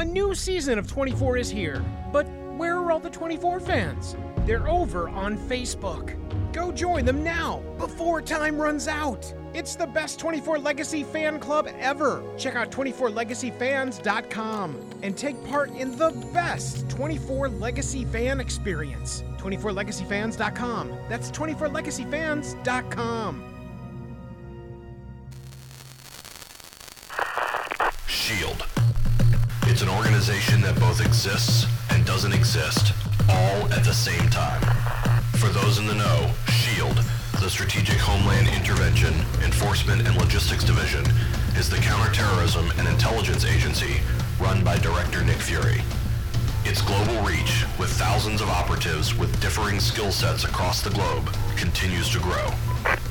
A new season of 24 is here, but where are all the 24 fans? They're over on Facebook. Go join them now before time runs out. It's the best 24 Legacy fan club ever. Check out 24legacyfans.com and take part in the best 24 Legacy fan experience. 24legacyfans.com. That's 24legacyfans.com. SHIELD. It's an organization that both exists and doesn't exist, all at the same time. For those in the know, SHIELD, the Strategic Homeland Intervention, Enforcement and Logistics Division, is the counterterrorism and intelligence agency run by Director Nick Fury. Its global reach, with thousands of operatives with differing skill sets across the globe, continues to grow.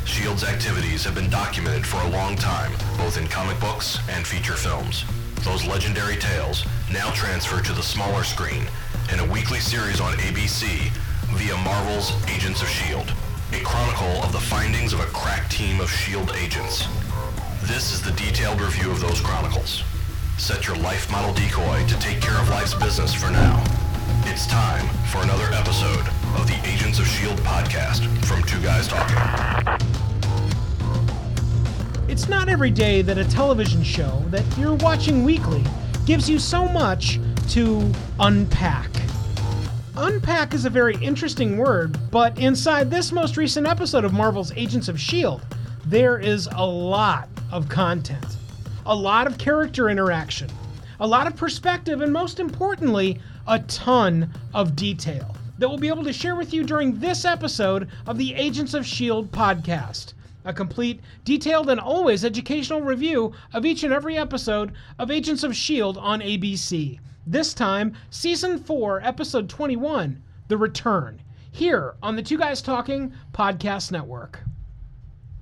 SHIELD's activities have been documented for a long time, both in comic books and feature films. Those legendary tales now transfer to the smaller screen in a weekly series on ABC via Marvel's Agents of S.H.I.E.L.D., a chronicle of the findings of a crack team of S.H.I.E.L.D. agents. This is the detailed review of those chronicles. Set your life model decoy to take care of life's business for now. It's time for another episode of the Agents of S.H.I.E.L.D. podcast from Two Guys Talking. It's not every day that a television show that you're watching weekly gives you so much to unpack. Unpack is a very interesting word, but inside this most recent episode of Marvel's Agents of S.H.I.E.L.D., there is a lot of content, a lot of character interaction, a lot of perspective, and most importantly, a ton of detail that we'll be able to share with you during this episode of the Agents of S.H.I.E.L.D. podcast. A complete, detailed, and always educational review of each and every episode of Agents of S.H.I.E.L.D. on ABC. This time, Season 4, Episode 21 The Return, here on the Two Guys Talking Podcast Network.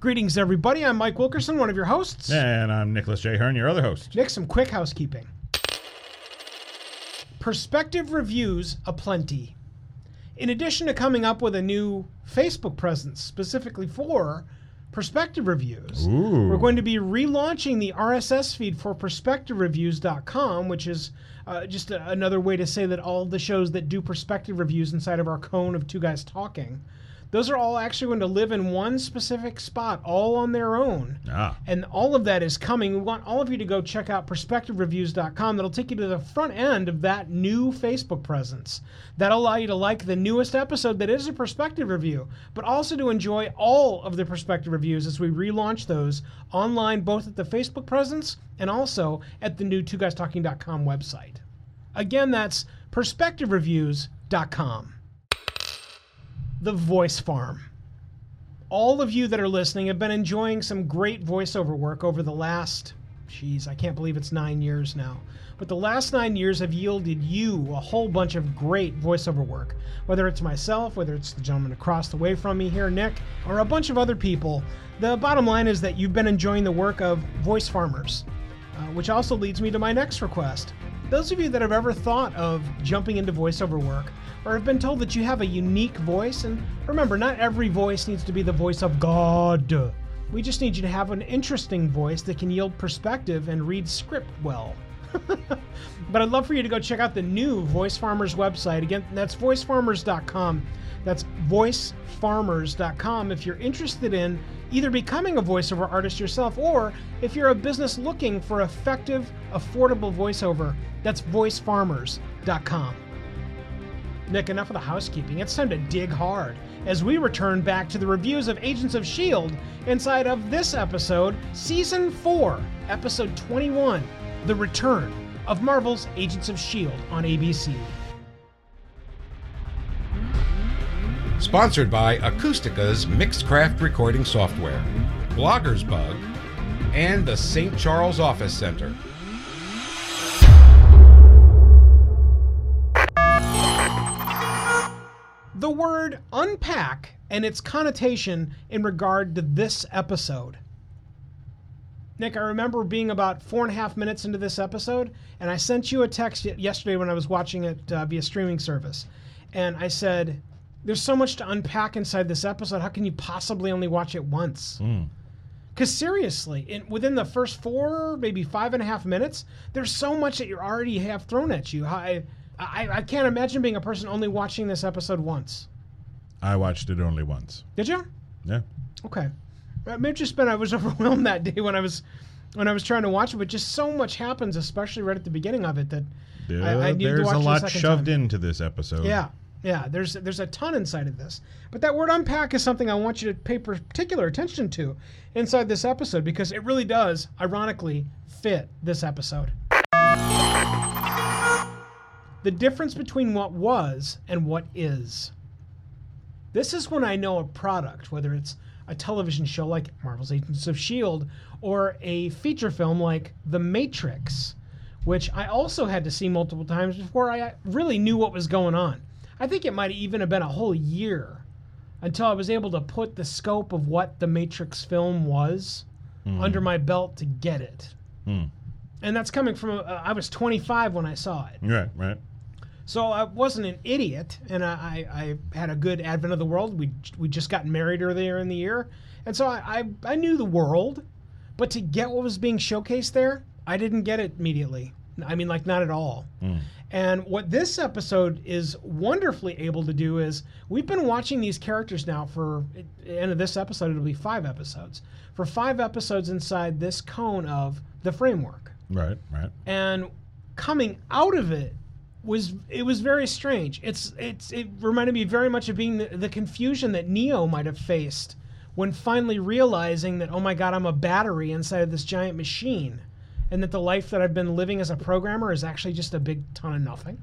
Greetings, everybody. I'm Mike Wilkerson, one of your hosts. And I'm Nicholas J. Hearn, your other host. Nick, some quick housekeeping. Perspective reviews aplenty. In addition to coming up with a new Facebook presence specifically for perspective reviews, Ooh. we're going to be relaunching the RSS feed for perspectivereviews.com, which is uh, just a, another way to say that all the shows that do perspective reviews inside of our cone of two guys talking, those are all actually going to live in one specific spot, all on their own. Ah. And all of that is coming. We want all of you to go check out perspectivereviews.com. That'll take you to the front end of that new Facebook presence. That'll allow you to like the newest episode that is a perspective review, but also to enjoy all of the perspective reviews as we relaunch those online, both at the Facebook presence and also at the new two guys talking.com website. Again, that's perspectivereviews.com. The Voice Farm all of you that are listening have been enjoying some great voiceover work over the last, geez, I can't believe it's nine years now. But the last nine years have yielded you a whole bunch of great voiceover work. Whether it's myself, whether it's the gentleman across the way from me here, Nick, or a bunch of other people, the bottom line is that you've been enjoying the work of voice farmers, uh, which also leads me to my next request. Those of you that have ever thought of jumping into voiceover work, or have been told that you have a unique voice, and remember, not every voice needs to be the voice of God. We just need you to have an interesting voice that can yield perspective and read script well. but I'd love for you to go check out the new Voice Farmers website. Again, that's voicefarmers.com. That's voicefarmers.com if you're interested in either becoming a voiceover artist yourself or if you're a business looking for effective, affordable voiceover, that's voicefarmers.com. Nick, enough of the housekeeping. It's time to dig hard as we return back to the reviews of Agents of S.H.I.E.L.D. inside of this episode, Season 4, Episode 21 The Return of Marvel's Agents of S.H.I.E.L.D. on ABC. Sponsored by Acoustica's Mixcraft Recording Software, Blogger's Bug, and the St. Charles Office Center. The word unpack and its connotation in regard to this episode. Nick, I remember being about four and a half minutes into this episode, and I sent you a text yesterday when I was watching it uh, via streaming service. And I said, There's so much to unpack inside this episode. How can you possibly only watch it once? Because seriously, in, within the first four, maybe five and a half minutes, there's so much that you already have thrown at you. I, I, I can't imagine being a person only watching this episode once. I watched it only once. Did you? Yeah. Okay. Uh, it may just been I was overwhelmed that day when I was when I was trying to watch it, but just so much happens, especially right at the beginning of it, that I, I needed to There's watch a lot shoved time. into this episode. Yeah, yeah. There's there's a ton inside of this, but that word unpack is something I want you to pay particular attention to inside this episode because it really does, ironically, fit this episode. The difference between what was and what is. This is when I know a product, whether it's a television show like Marvel's Agents of S.H.I.E.L.D. Or a feature film like The Matrix, which I also had to see multiple times before I really knew what was going on. I think it might even have been a whole year until I was able to put the scope of what The Matrix film was hmm. under my belt to get it. Hmm. And that's coming from, uh, I was 25 when I saw it. Right, right. So I wasn't an idiot, and I, I, I had a good advent of the world. We we just got married earlier in the year, and so I, I I knew the world, but to get what was being showcased there, I didn't get it immediately. I mean, like not at all. And what this episode is wonderfully able to do is we've been watching these characters now for end of this episode it'll be five episodes for five episodes inside this cone of the framework Right, right. and coming out of it was it was very strange. It's it's it reminded me very much of being the, the confusion that Neo might have faced when finally realizing that oh my god I'm a battery inside of this giant machine, and that the life that I've been living as a programmer is actually just a big ton of nothing.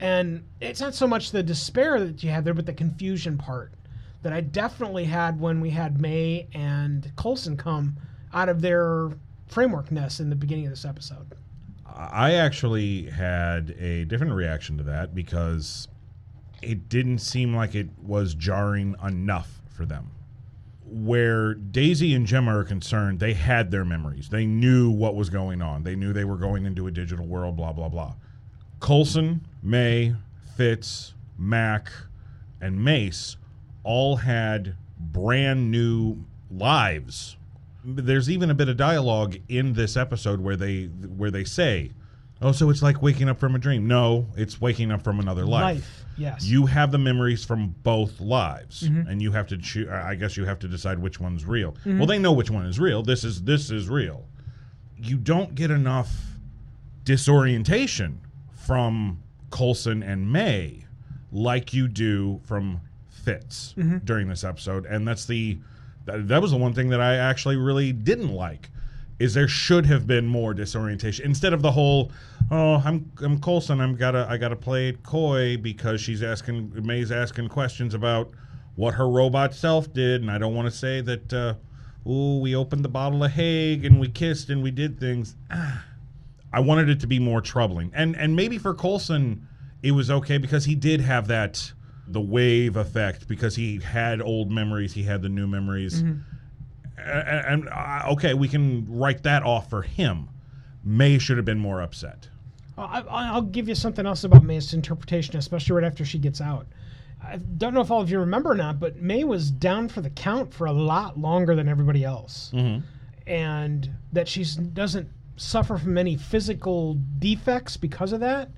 And it's not so much the despair that you had there, but the confusion part that I definitely had when we had May and Coulson come out of their framework nest in the beginning of this episode. I actually had a different reaction to that because it didn't seem like it was jarring enough for them. Where Daisy and Jemma are concerned, they had their memories. They knew what was going on. They knew they were going into a digital world, blah, blah, blah. Coulson, May, Fitz, Mack, and Mace all had brand new lives. There's even a bit of dialogue in this episode where they where they say, "Oh, so it's like waking up from a dream." No, it's waking up from another life. Life, yes. You have the memories from both lives, mm-hmm. and you have to choose. I guess you have to decide which one's real. Mm-hmm. Well, they know which one is real. This is this is real. You don't get enough disorientation from Coulson and May like you do from Fitz mm-hmm. during this episode, and that's the that, was the one thing that I actually really didn't like. Is there should have been more disorientation instead of the whole, oh, I'm I'm Coulson, I'm gotta I gotta play it coy because she's asking May's asking questions about what her robot self did, and I don't want to say that. Uh, oh, we opened the bottle of Haig and we kissed and we did things. I wanted it to be more troubling. And and maybe for Coulson it was okay because he did have that the wave effect because he had old memories, he had the new memories. A- a- And, uh, okay, we can write that off for him. May should have been more upset. I, I'll give you something else about May's interpretation, especially right after she gets out. I don't know if all of you remember or not, but May was down for the count for a lot longer than everybody else, and that she doesn't suffer from any physical defects because of that.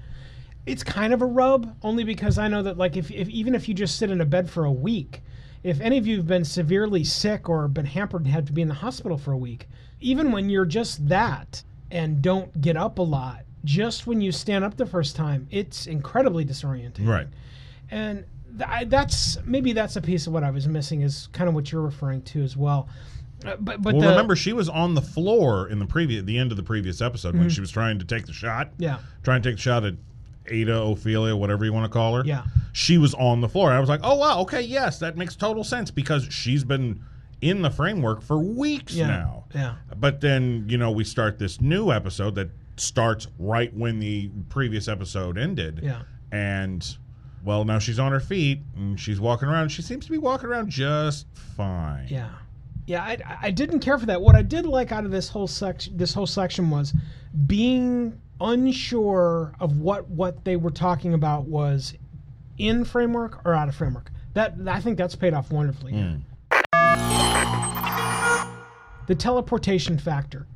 It's kind of a rub, only because I know that like if, if even if you just sit in a bed for a week, if any of you have been severely sick or been hampered and had to be in the hospital for a week, even when you're just that and don't get up a lot, just when you stand up the first time, it's incredibly disorienting. Right. And th- I, that's maybe that's a piece of what I was missing is kind of what you're referring to as well. Uh, but but Well, the, remember she was on the floor in the previous the end of the previous episode when she was trying to take the shot. yeah Trying to take the shot at Ada, Ophelia, whatever you want to call her. Yeah. She was on the floor. I was like, oh, wow, okay, yes, that makes total sense because she's been in the framework for weeks yeah now. yeah But then, you know, we start this new episode that starts right when the previous episode ended. Yeah. And, well, now she's on her feet and she's walking around. She seems to be walking around just fine. yeah yeah I, I didn't care for that. What I did like out of this whole section this whole section was being unsure of what what they were talking about was in framework or out of framework. That I think that's paid off wonderfully. here. the teleportation factor.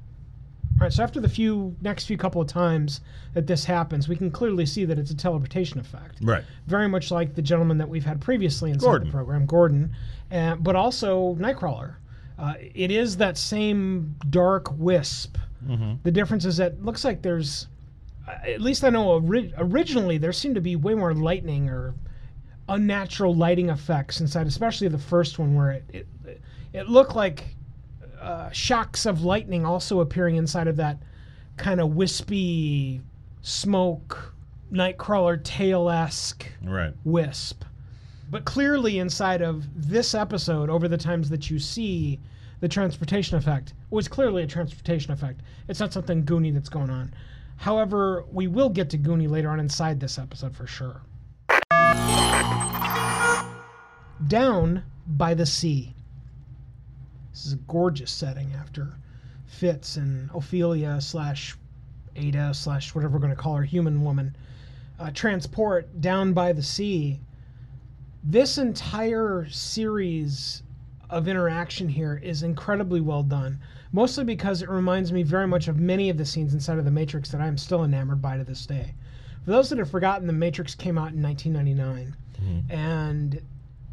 All right, so after the few next few couple of times that this happens, we can clearly see that it's a teleportation effect. Right. Very much like the gentleman that we've had previously inside Gordon. the program, Gordon, uh, but also Nightcrawler. Uh, it is that same dark wisp. The difference is that it looks like there's, at least I know ori- originally there seemed to be way more lightning or unnatural lighting effects inside, especially the first one where it it, it looked like uh, shocks of lightning also appearing inside of that kind of wispy smoke nightcrawler tail esque Right. wisp. But clearly, inside of this episode, over the times that you see the transportation effect, was clearly a transportation effect. It's not something Goonie that's going on. However, we will get to Goonie later on inside this episode for sure. Down by the sea. This is a gorgeous setting after Fitz and Ophelia slash Ada slash whatever we're going to call her, human woman, uh, transport down by the sea. This entire series of interaction here is incredibly well done, mostly because it reminds me very much of many of the scenes inside of The Matrix that I'm still enamored by to this day. For those that have forgotten, The Matrix came out in 1999, mm-hmm. and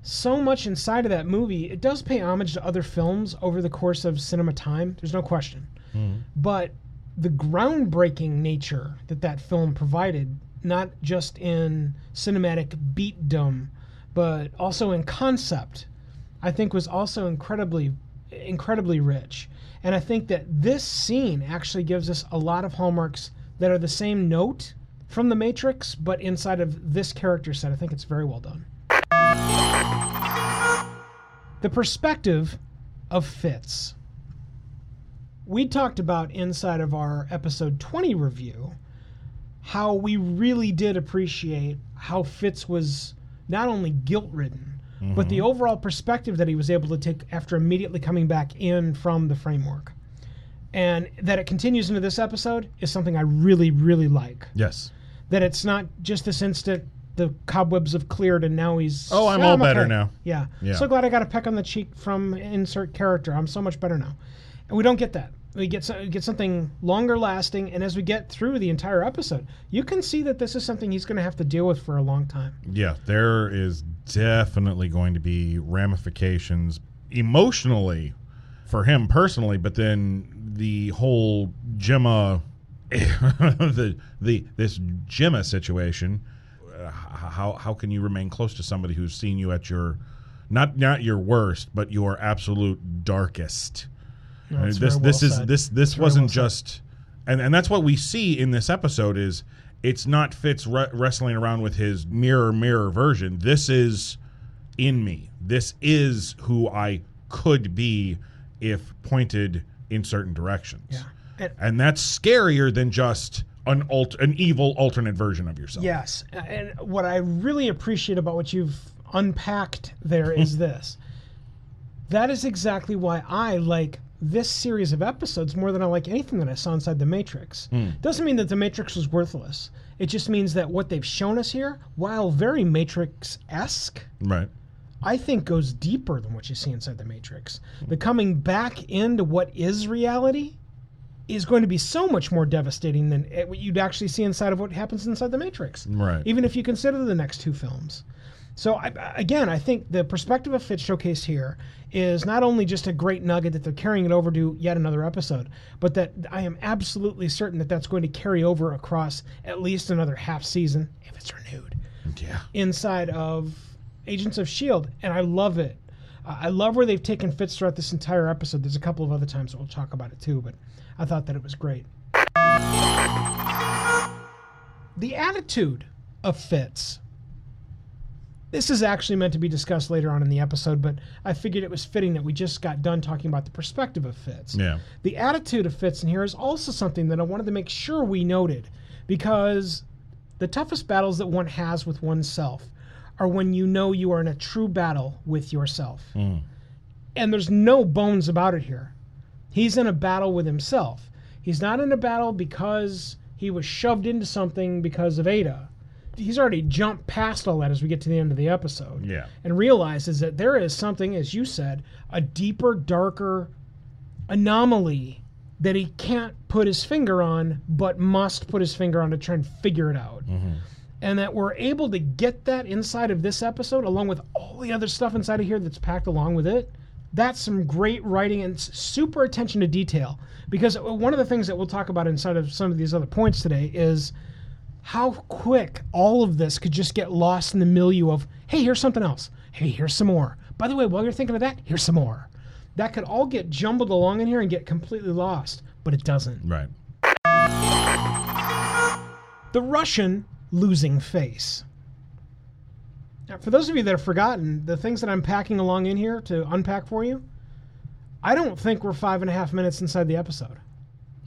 so much inside of that movie, it does pay homage to other films over the course of cinema time. There's no question. Mm-hmm. But the groundbreaking nature that that film provided, not just in cinematic beatdom, but also in concept, I think was also incredibly, incredibly rich. And I think that this scene actually gives us a lot of hallmarks that are the same note from The Matrix, but inside of this character set. I think it's very well done. The perspective of Fitz. We talked about inside of our episode 20 review how we really did appreciate how Fitz was not only guilt ridden, but the mm-hmm. overall perspective that he was able to take after immediately coming back in from the framework. And that it continues into this episode is something I really, really like. Yes. That it's not just this instant, the cobwebs have cleared and now he's. Oh, I'm "Yeah, all better now." Yeah. Yeah. So glad I got a peck on the cheek from insert character. I'm so much better now. And we don't get that. We get get something longer lasting, and as we get through the entire episode, you can see that this is something he's going to have to deal with for a long time. Yeah, there is definitely going to be ramifications emotionally for him personally, but then the whole Jemma, the the this Jemma situation. Uh, how how can you remain close to somebody who's seen you at your not not your worst, but your absolute darkest? I this this well is said. this this wasn't well just and and that's what we see in this episode is it's not Fitz re- wrestling around with his mirror mirror version. This is in me. This is who I could be if pointed in certain directions. Yeah. And- And that's scarier than just an alt- an evil alternate version of yourself. Yes, and what I really appreciate about what you've unpacked there is this. That is exactly why I like this series of episodes more than I like anything that I saw inside the Matrix. Hmm. Doesn't mean that the Matrix was worthless. It just means that what they've shown us here, while very Matrix esque, Right. I think goes deeper than what you see inside the Matrix. The coming back into what is reality is going to be so much more devastating than what you'd actually see inside of what happens inside the Matrix. Right. Even if you consider the next two films. So I, again, I think the perspective of Fitz showcased here is not only just a great nugget that they're carrying it over to yet another episode, but that I am absolutely certain that that's going to carry over across at least another half season if it's renewed Yeah. inside of Agents of Shield, and I love it. Uh, I love where they've taken Fitz throughout this entire episode. There's a couple of other times that we'll talk about it too, but I thought that it was great. The attitude of Fitz. This is actually meant to be discussed later on in the episode, but I figured it was fitting that we just got done talking about the perspective of Fitz. Yeah. The attitude of Fitz in here is also something that I wanted to make sure we noted because the toughest battles that one has with oneself are when you know you are in a true battle with yourself. Hmm. And there's no bones about it here. He's in a battle with himself. He's not in a battle because he was shoved into something because of Ada. He's already jumped past all that as we get to the end of the episode Yeah. and realizes that there is something, as you said, a deeper, darker anomaly that he can't put his finger on, but must put his finger on to try and figure it out. Mm-hmm. And that we're able to get that inside of this episode, along with all the other stuff inside of here that's packed along with it. That's some great writing and super attention to detail. Because uh, one of the things that we'll talk about inside of some of these other points today is how quick all of this could just get lost in the milieu of, hey, here's something else. Hey, here's some more. By the way, while you're thinking of that, here's some more. That could all get jumbled along in here and get completely lost, but it doesn't. Right. The Russian losing face. Now, for those of you that have forgotten, the things that I'm packing along in here to unpack for you, I don't think we're five and a half minutes inside the episode.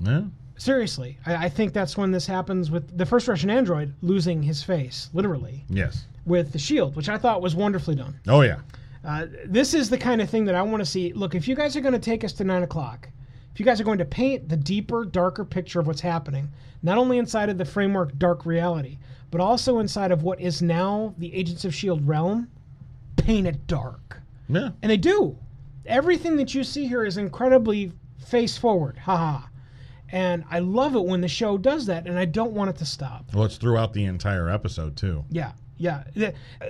Yeah. Seriously, I, I think that's when this happens with the first Russian android losing his face, literally, Yes. with the shield, which I thought was wonderfully done. Oh yeah. Uh, this is the kind of thing that I want to see. Look, if you guys are going to take us to nine o'clock, if you guys are going to paint the deeper, darker picture of what's happening, not only inside of the framework dark reality, but also inside of what is now the Agents of S.H.I.E.L.D. Realm, paint it dark. Yeah. And they do. Everything that you see here is incredibly face forward. Haha. And I love it when the show does that, and I don't want it to stop. Well, it's throughout the entire episode too. Yeah, yeah.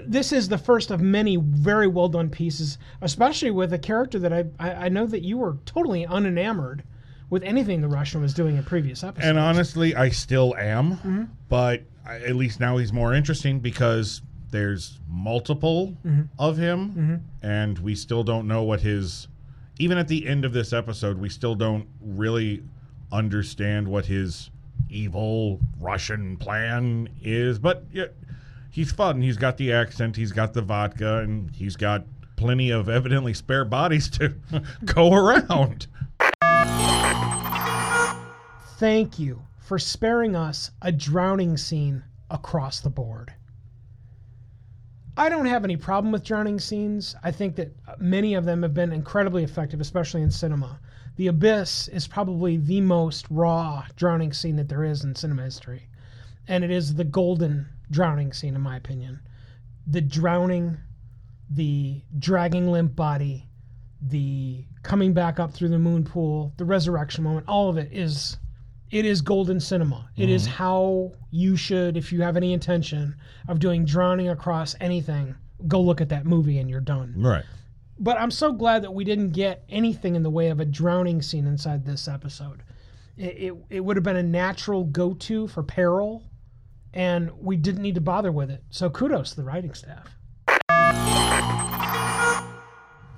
This is the first of many very well done pieces, especially with a character that I, I, know that you were totally unenamored with anything the Russian was doing in previous episodes. And honestly, I still am, Mm-hmm. but at least now he's more interesting because there's multiple Mm-hmm. of him, and we still don't know what his. Even at the end of this episode, we still don't really understand what his evil Russian plan is. But yeah, he's fun. He's got the accent, he's got the vodka, and he's got plenty of evidently spare bodies to go around. Thank you for sparing us a drowning scene across the board. I don't have any problem with drowning scenes. I think that many of them have been incredibly effective, especially in cinema. The Abyss is probably the most raw drowning scene that there is in cinema history. And it is the golden drowning scene, in my opinion. The drowning, the dragging limp body, the coming back up through the moon pool, the resurrection moment, all of it is it is golden cinema. It is mm-hmm. how you should, if you have any intention of doing drowning across anything, go look at that movie and you're done. Right. But I'm so glad that we didn't get anything in the way of a drowning scene inside this episode. It, it, it would have been a natural go to for peril, and we didn't need to bother with it. So kudos to the writing staff.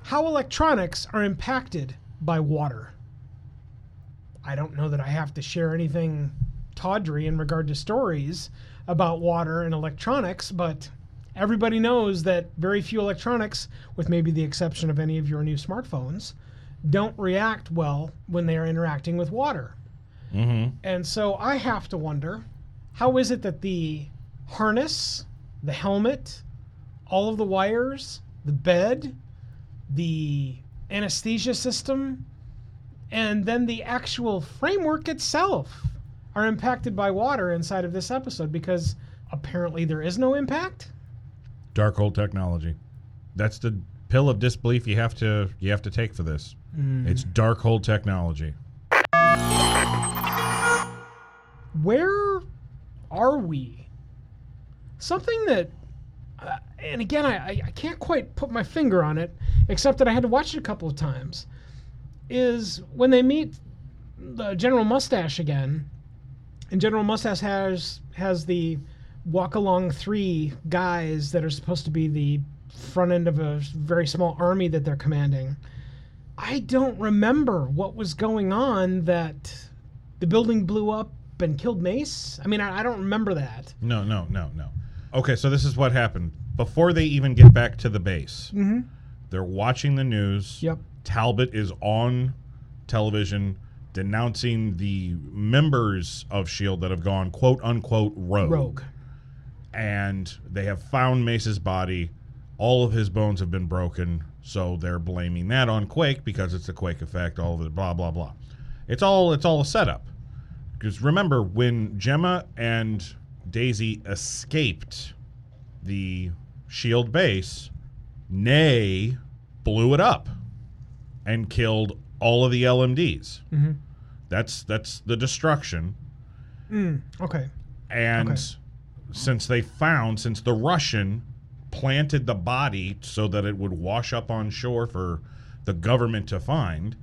How electronics are impacted by water. I don't know that I have to share anything tawdry in regard to stories about water and electronics, but everybody knows that very few electronics, with maybe the exception of any of your new smartphones, don't react well when they are interacting with water. Mm-hmm. And so I have to wonder how is it that the harness, the helmet, all of the wires, the bed, the anesthesia system, and then the actual framework itself are impacted by water inside of this episode because apparently there is no impact. Dark hole technology. That's the pill of disbelief you have to you have to take for this. It's Darkhold technology. Where are we? Something that, uh, and again, I, I- I can't quite put my finger on it, except that I had to watch it a couple of times, is when they meet the General Mustache again, and General Mustache has has the walk along three guys that are supposed to be the front end of a very small army that they're commanding. I don't remember what was going on that the building blew up and killed Mace. I mean, I, I don't remember that. No, no, no, no. Okay, so this is what happened before they even get back to the base. Mm-hmm. They're watching the news. Yep. Talbot is on television denouncing the members of Shield that have gone quote unquote rogue. Rogue. And they have found Mace's body. All of his bones have been broken, so they're blaming that on Quake because it's a Quake effect. All of it, blah blah blah. It's all it's all a setup. Because remember when Jemma and Daisy escaped the Shield base, Nay blew it up and killed all of the LMDs. Mm-hmm. That's that's the destruction. Mm, okay. And Okay. Since they found, since the Russian planted the body so that it would wash up on shore for the government to find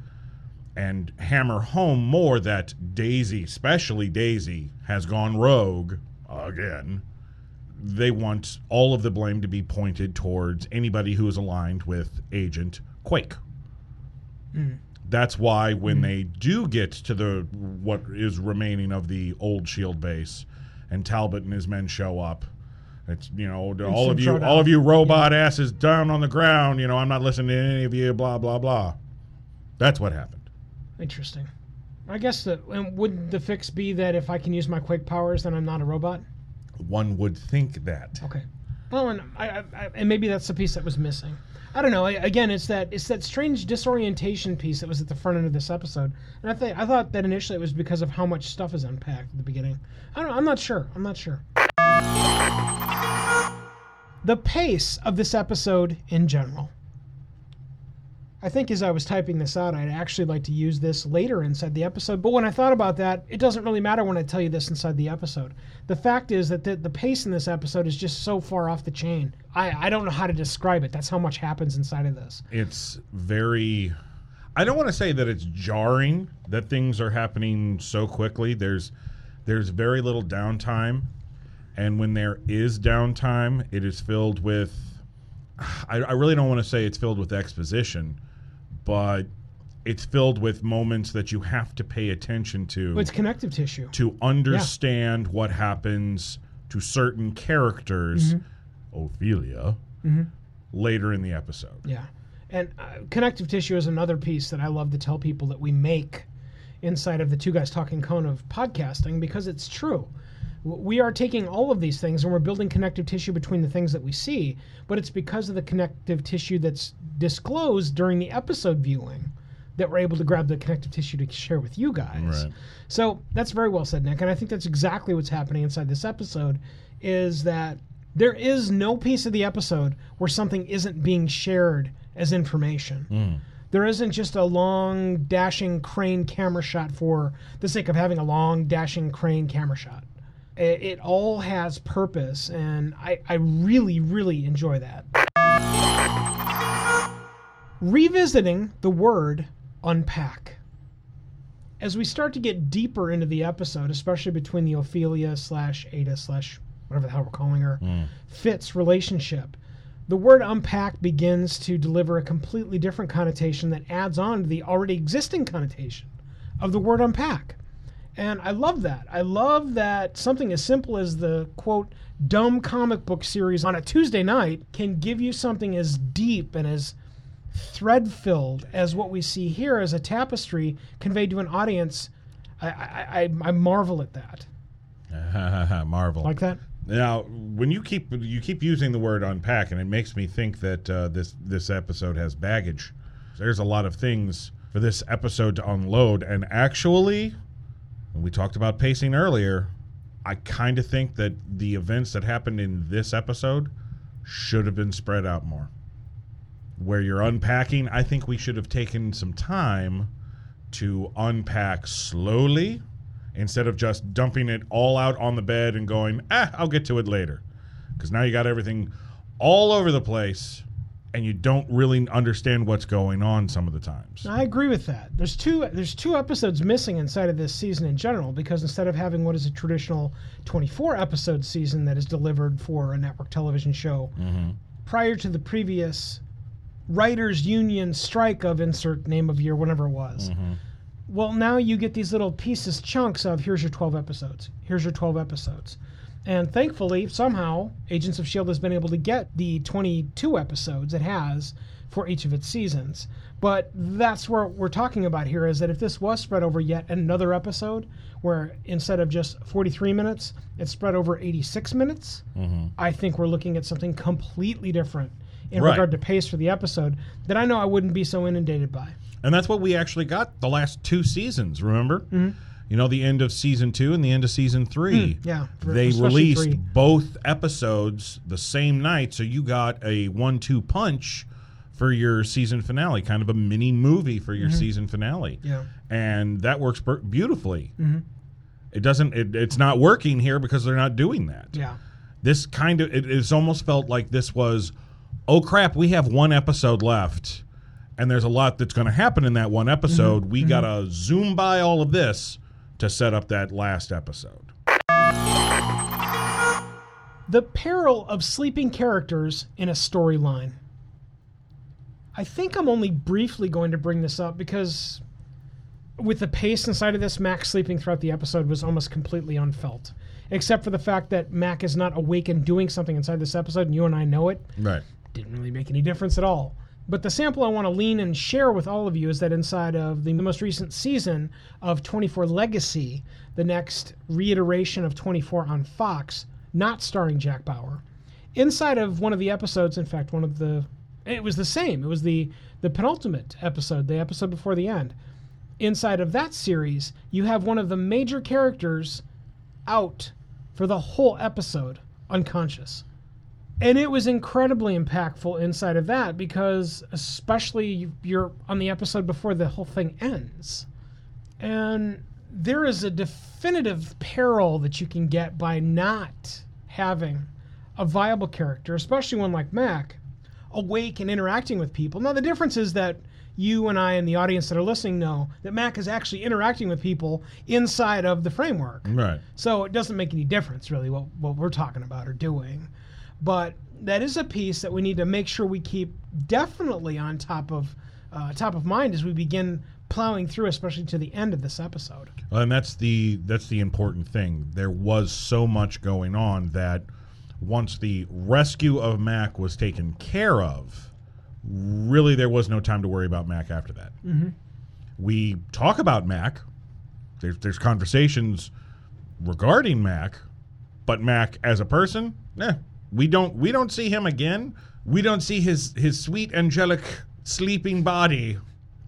and hammer home more that Daisy, especially Daisy, has gone rogue again, they want all of the blame to be pointed towards anybody who is aligned with Agent Quake. Hmm. That's why when hmm. they do get to the what is remaining of the old Shield base, and Talbot and his men show up, it's you know all of you, showdown. all of you robot asses down on the ground. You know I'm not listening to any of you. Blah blah blah. That's what happened. Interesting. I guess that would the fix be that if I can use my quake powers, then I'm not a robot? One would think that. Okay. Well, and I, I, I, and maybe that's the piece that was missing. I don't know. I, again, it's that it's that strange disorientation piece that was at the front end of this episode, and I think I thought that initially it was because of how much stuff is unpacked at the beginning. I don't. I'm not sure. I'm not sure. The pace of this episode in general. I think as I was typing this out, I'd actually like to use this later inside the episode. But when I thought about that, it doesn't really matter when I tell you this inside the episode. The fact is that the, the pace in this episode is just so far off the chain. I, I don't know how to describe it. That's how much happens inside of this. It's very. I don't want to say that it's jarring that things are happening so quickly. There's there's very little downtime, and when there is downtime, it is filled with. I, I really don't want to say it's filled with exposition, but it's filled with moments that you have to pay attention to But it's connective tissue. to understand what happens to certain characters, Ophelia, later in the episode. Yeah. And uh, connective tissue is another piece that I love to tell people that we make inside of the Two Guys Talking Cone of podcasting because it's true. We are taking all of these things and we're building connective tissue between the things that we see, but it's because of the connective tissue that's disclosed during the episode viewing that we're able to grab the connective tissue to share with you guys. Right. So that's very well said, Nick. And I think that's exactly what's happening inside this episode is that there is no piece of the episode where something isn't being shared as information. Hmm. There isn't just a long dashing crane camera shot for the sake of having a long dashing crane camera shot. It, it all has purpose, and I, I really, really enjoy that. Revisiting the word unpack as we start to get deeper into the episode, especially between the Ophelia slash Ada slash whatever the hell we're calling her, hmm. Fitz relationship, the word unpack begins to deliver a completely different connotation that adds on to the already existing connotation of the word unpack. And I love that. I love that something as simple as the quote, dumb comic book series on a Tuesday night can give you something as deep and as thread filled as what we see here as a tapestry conveyed to an audience. I, I, I, I marvel at that. Marvel. Like that? Now, when you keep you keep using the word unpack, and it makes me think that uh, this this episode has baggage. There's a lot of things for this episode to unload, and actually, we talked about pacing earlier, I kind of think that the events that happened in this episode should have been spread out more. Where you're unpacking, I think we should have taken some time to unpack slowly instead of just dumping it all out on the bed and going, ah, I'll get to it later. Because now you got everything all over the place and you don't really understand what's going on some of the times. I agree with that. There's two there's two episodes missing inside of this season in general because instead of having what is a traditional 24 episode season that is delivered for a network television show mm-hmm. prior to the previous writers union strike of insert name of year whatever it was. Mm-hmm. Well, now you get these little pieces chunks of here's your 12 episodes. Here's your 12 episodes. And thankfully, somehow, Agents of S.H.I.E.L.D. has been able to get the 22 episodes it has for each of its seasons. But that's what we're talking about here is that if this was spread over yet another episode, where instead of just 43 minutes, it's spread over 86 minutes, I think we're looking at something completely different in Right. regard to pace for the episode that I know I wouldn't be so inundated by. And that's what we actually got the last two seasons, remember? Mm-hmm. You know, the end of season two and the end of season three. Mm, yeah, They released three. both episodes the same night, so you got a one two punch for your season finale, kind of a mini movie for your mm-hmm. season finale. Yeah. And that works beautifully. Mm-hmm. It doesn't, it, it's not working here because they're not doing that. Yeah. This kind of, it, it's almost felt like this was, oh crap, we have one episode left. And there's a lot that's going to happen in that one episode. Mm-hmm. We got to zoom by all of this to set up that last episode. The peril of sleeping characters in a storyline. I think I'm only briefly going to bring this up because with the pace inside of this, Mack sleeping throughout the episode was almost completely unfelt. Except for the fact that Mack is not awake and doing something inside this episode, and you and I know it. Right. Didn't really make any difference at all. But the sample I want to lean and share with all of you is that inside of the most recent season of 24 Legacy, the next reiteration of 24 on Fox, not starring Jack Bauer, inside of one of the episodes, in fact, one of the it was the same. It was the the penultimate episode, the episode before the end. Inside of that series, you have one of the major characters out for the whole episode unconscious. And it was incredibly impactful inside of that because, especially, you- you're on the episode before the whole thing ends. And there is a definitive peril that you can get by not having a viable character, especially one like Mack, awake and interacting with people. Now, the difference is that you and I and the audience that are listening know that Mack is actually interacting with people inside of the framework. Right. So it doesn't make any difference really what, what we're talking about or doing. But that is a piece that we need to make sure we keep definitely on top of uh, top of mind as we begin plowing through, especially to the end of this episode. Well, and that's the that's the important thing. There was so much going on that once the rescue of Mack was taken care of, really there was no time to worry about Mack after that. We talk about Mack. There's there's conversations regarding Mack, but Mac as a person, eh, we don't we don't see him again. We don't see his his sweet angelic sleeping body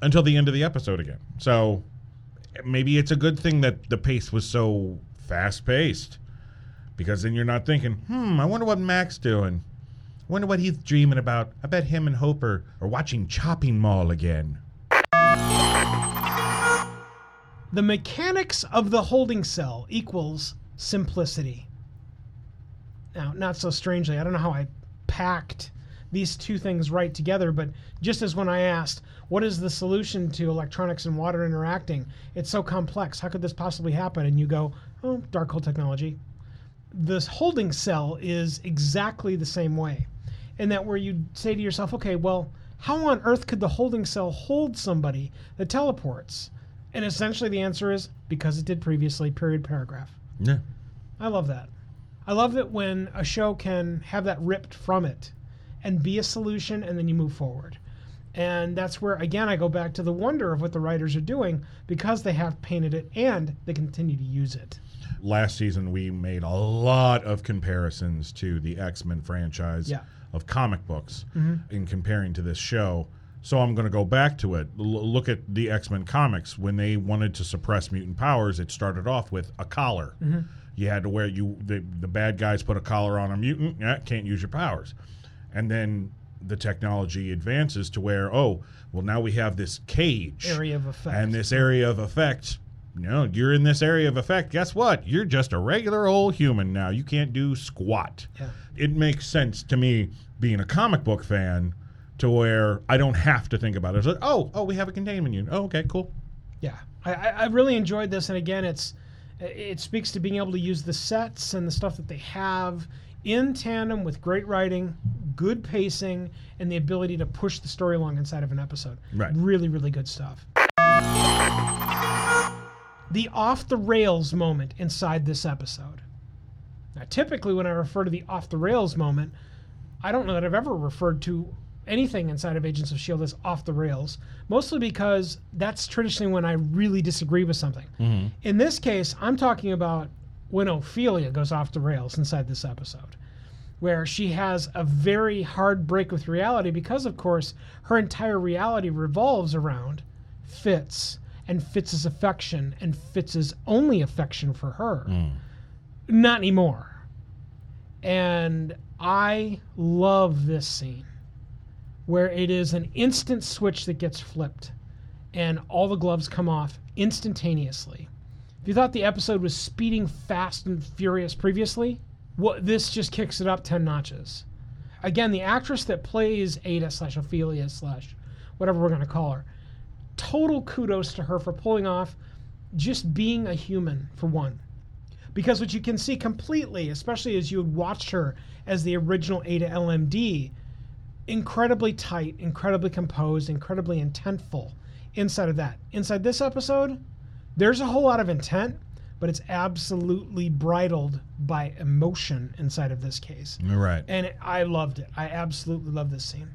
until the end of the episode again. So maybe it's a good thing that the pace was so fast paced because then you're not thinking, hmm, I wonder what Mack's doing. I wonder what he's dreaming about. I bet him and Hope are, are watching Chopping Mall again. The mechanics of the holding cell equals simplicity. Now, not so strangely, I don't know how I packed these two things right together, but just as when I asked, what is the solution to electronics and water interacting? It's so complex. How could this possibly happen? And you go, oh, Darkhold technology. This holding cell is exactly the same way. In that, where you say to yourself, okay, well, how on earth could the holding cell hold somebody that teleports? And essentially, the answer is because it did previously, period, paragraph. Yeah. I love that. I love it when a show can have that ripped from it and be a solution and then you move forward. And that's where, again, I go back to the wonder of what the writers are doing because they have painted it and they continue to use it. Last season, we made a lot of comparisons to the X Men franchise Yeah. of comic books mm-hmm. in comparing to this show. So I'm going to go back to it. L- look at the X Men comics. When they wanted to suppress mutant powers, it started off with a collar. Mm-hmm. You had to wear you the the bad guys put a collar on a mutant. Mm, yeah, can't use your powers. And then the technology advances to where oh well now we have this cage Area of effect. and this area of effect you know you're in this area of effect guess what you're just a regular old human now you can't do squat Yeah. it makes sense to me being a comic book fan to where i don't have to think about it it's like oh oh we have a containment unit oh okay cool Yeah, I, I I really enjoyed this, and again, it's it speaks to being able to use the sets and the stuff that they have in tandem with great writing, good pacing, and the ability to push the story along inside of an episode. Right. Really, really good stuff. The off the rails moment inside this episode. Now, typically, when I refer to the off the rails moment, I don't know that I've ever referred to anything inside of Agents of S.H.I.E.L.D. is off the rails, mostly because that's traditionally when I really disagree with something. Mm-hmm. In this case, I'm talking about when Ophelia goes off the rails inside this episode, where she has a very hard break with reality because, of course, her entire reality revolves around Fitz and Fitz's affection and Fitz's only affection for her. Mm. Not anymore. And I love this scene where it is an instant switch that gets flipped and all the gloves come off instantaneously. If you thought the episode was speeding fast and furious previously, what this just kicks it up 10 notches. Again, the actress that plays Ada slash Ophelia slash whatever we're going to call her, total kudos to her for pulling off just being a human for one. Because what you can see completely, especially as you had watched her as the original Ada LMD, incredibly tight, incredibly composed, incredibly intentful inside of that. Inside this episode, there's a whole lot of intent, but it's absolutely bridled by emotion inside of this case. Right. And it, I loved it. I absolutely love this scene.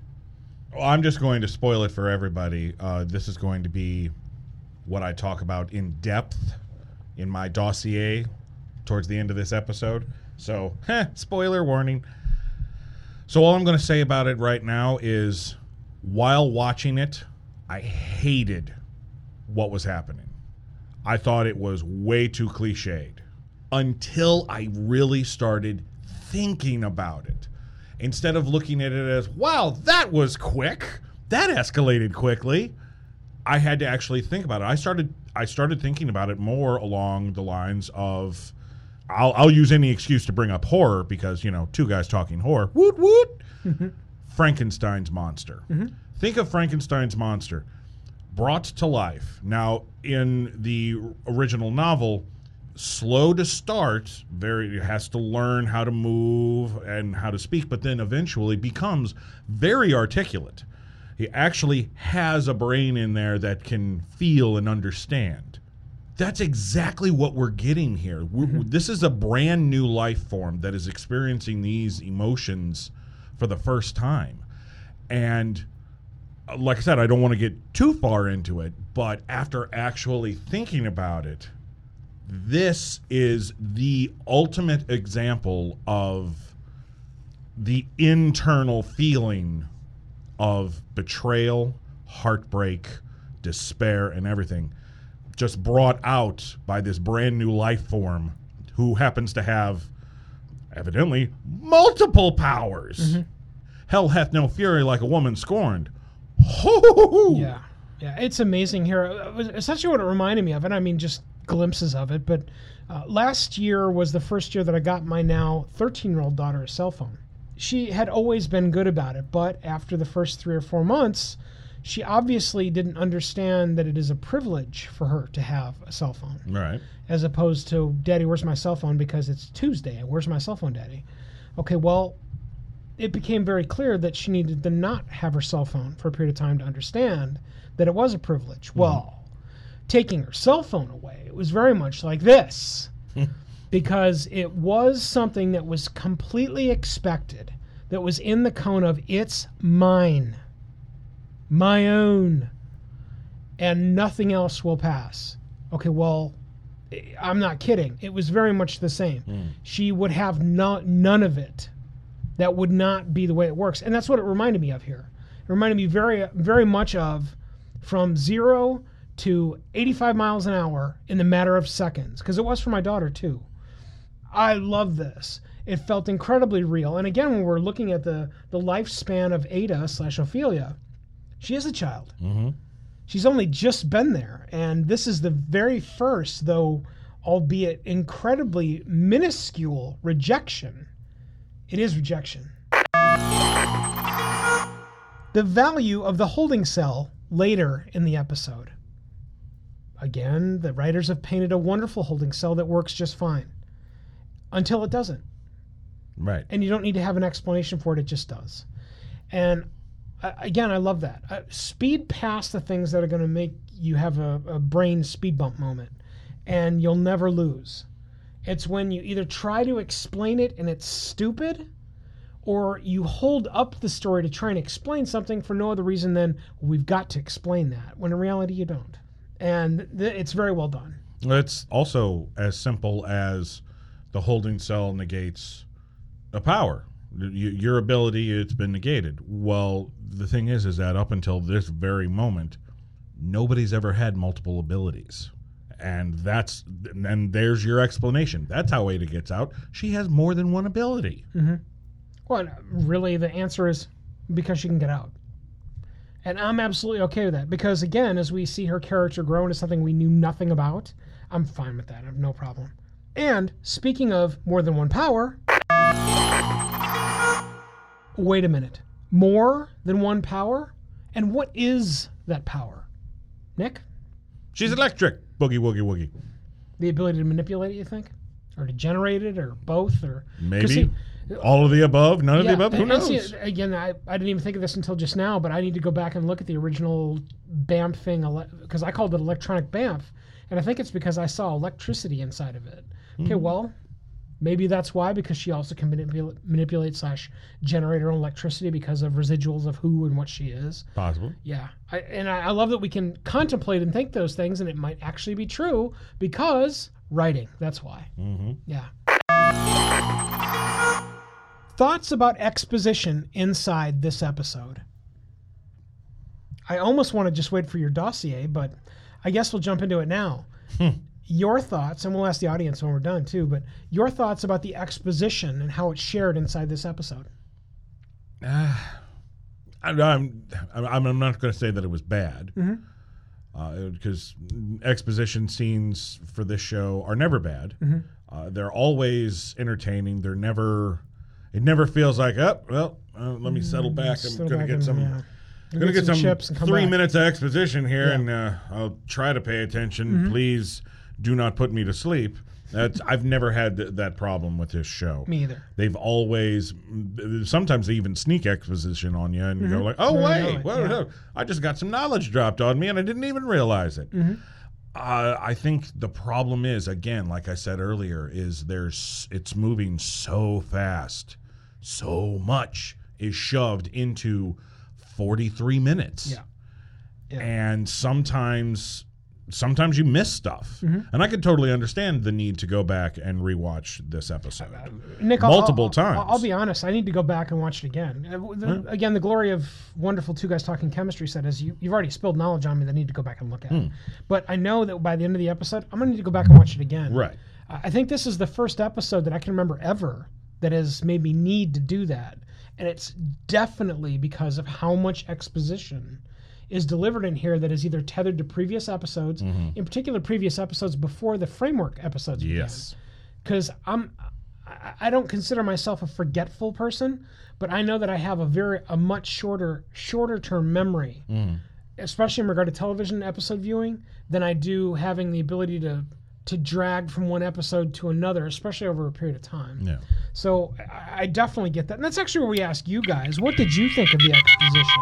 Well, I'm just going to spoil it for everybody. Uh, this is going to be what I talk about in depth in my dossier towards the end of this episode. So, heh, spoiler warning. So, all I'm going to say about it right now is while watching it, I hated what was happening. I thought it was way too cliched until I really started thinking about it. Instead of looking at it as, wow, that was quick, that escalated quickly, I had to actually think about it. I started I started thinking about it more along the lines of I'll, I'll use any excuse to bring up horror because, you know, two guys talking horror. Woot woot. Frankenstein's monster. Think of Frankenstein's monster brought to life. Now, in the original novel, slow to start, very has to learn how to move and how to speak, but then eventually becomes very articulate. He actually has a brain in there that can feel and understand. That's exactly what we're getting here. We're, This is a brand new life form that is experiencing these emotions for the first time. And uh, like I said, I don't want to get too far into it, but after actually thinking about it, this is the ultimate example of the internal feeling of betrayal, heartbreak, despair, and everything just brought out by this brand new life form who happens to have evidently multiple powers. Hell hath no fury like a woman scorned. Yeah, yeah, it's amazing here. Uh, it was essentially what it reminded me of, and I mean just glimpses of it. But uh, last year was the first year that I got my now 13-year-old daughter a cell phone. She had always been good about it, but after the first three or four months, she obviously didn't understand that it is a privilege for her to have a cell phone. Right. as opposed to daddy where's my cell phone? Because it's tuesday. Where's my cell phone daddy? Okay well it became very clear that she needed to not have her cell phone for a period of time to understand that it was a privilege. Mm-hmm. Well taking her cell phone away it was very much like this. Because it was something that was completely expected that was in the cone of it's mine my own and nothing else will pass okay well I'm not kidding. It was very much the same. Hmm. She would have no, none of it. That would not be the way it works. And that's what it reminded me of here. It reminded me very, very much of from zero to 85 miles an hour in the matter of seconds, because it was for my daughter too. I love this. It felt incredibly real. And again, when we're looking at the, the lifespan of Ada slash Ophelia, she is a child. Mm-hmm. She's only just been there, and this is the very first, though albeit incredibly minuscule, rejection. It is rejection. The value of the holding cell later in the episode. Again, the writers have painted a wonderful holding cell that works just fine until it doesn't Right. and you don't need to have an explanation for it it just does and again i love that. Uh, speed past the things that are going to make you have a, a brain speed bump moment and you'll never lose. It's when you either try to explain it and it's stupid or you hold up the story to try and explain something for no other reason than we've got to explain that when in reality you don't. And th- it's very well done. It's also as simple as the holding cell negates a power. Your ability, it's been negated. Well, the thing is, is that up until this very moment, nobody's ever had multiple abilities. And that's and there's your explanation. That's how Ada gets out. She has more than one ability. Mm-hmm. well uh, really the answer is because she can get out And I'm absolutely okay with that because, again, as we see her character grow into something we knew nothing about, I'm fine with that. I have no problem. And speaking of more than one power, wait a minute. More than one power? And what is that power? Nick? She's electric. Boogie woogie woogie. The ability to manipulate it, you think? Or to generate it, or both? or Maybe. see- All of the above, none of Yeah, the above. Who and see, knows? again, I, I didn't even think of this until just now, but I need to go back and look at the original BAMF thing because I called it electronic BAMF, and I think it's because I saw electricity inside of it. Hmm. Okay, well, maybe that's why because she also can manipulate, manipulate slash generate her own electricity because of residuals of who and what she is. Possible. Yeah, I, and I, I love that we can contemplate and think those things, and it might actually be true because writing. That's why. Mm-hmm. Yeah. Thoughts about exposition inside this episode? I almost want to just wait for your dossier, but I guess we'll jump into it now. Your thoughts, and we'll ask the audience when we're done too, but your thoughts about the exposition and how it's shared inside this episode. I'm, I'm, I'm I'm not going to say that it was bad. Because exposition scenes for this show are never bad. Uh, they're always entertaining. They're never. It never feels like, oh, well, uh, let me settle back. I'm going to get and, some. yeah. I'm going to get some, chips three back. minutes of exposition here, Yeah. Mm-hmm. and uh, I'll try to pay attention. Please do not put me to sleep. That's I've never had th- that problem with this show. Me either. They've always, sometimes they even sneak exposition on you, and you go like, "Oh wait, it, well, yeah. no, I just got some knowledge dropped on me, and I didn't even realize it." Mm-hmm. Uh, I think the problem is, again, like I said earlier, is there's it's moving so fast, so much is shoved into 43 minutes Yeah. Yeah. and sometimes sometimes you miss stuff Mm-hmm. and i can totally understand the need to go back and rewatch this episode Nick, I'll- multiple I'll, times I'll, I'll be honest. I need to go back and watch it again. Uh, the- Again, the glory of wonderful two guys talking chemistry set is you, you've already spilled knowledge on me that I need to go back and look at. Hmm. But I know that by the end of the episode, I'm going to need to go back and watch it again. right I think this is the first episode that I can remember ever that has made me need to do that. And it's definitely because of how much exposition is delivered in here that is either tethered to previous episodes, mm-hmm. in particular previous episodes before the framework episodes yes. Because I'm I- don't consider myself a forgetful person, but I know that I have a very a much shorter shorter term memory, mm. especially in regard to television episode viewing, than I do having the ability to to drag from one episode to another, especially over a period of time. yeah So I, definitely get that, and that's actually where we ask you guys, what did you think of the exposition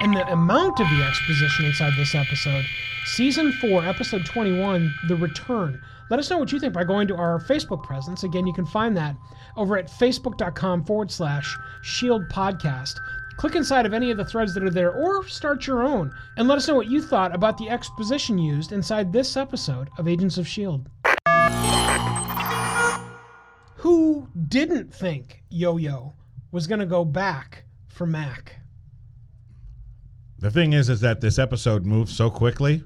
and the amount of the exposition inside this episode? Season four, episode twenty-one, the return. Let us know what you think by going to our Facebook presence. Again, you can find that over at facebook.com forward slash shield podcast. Click inside of any of the threads that are there or start your own and let us know what you thought about the exposition used inside this episode of Agents of S.H.I.E.L.D. Who didn't think Yo Yo was going to go back for Mack? the thing is is that this episode moved so quickly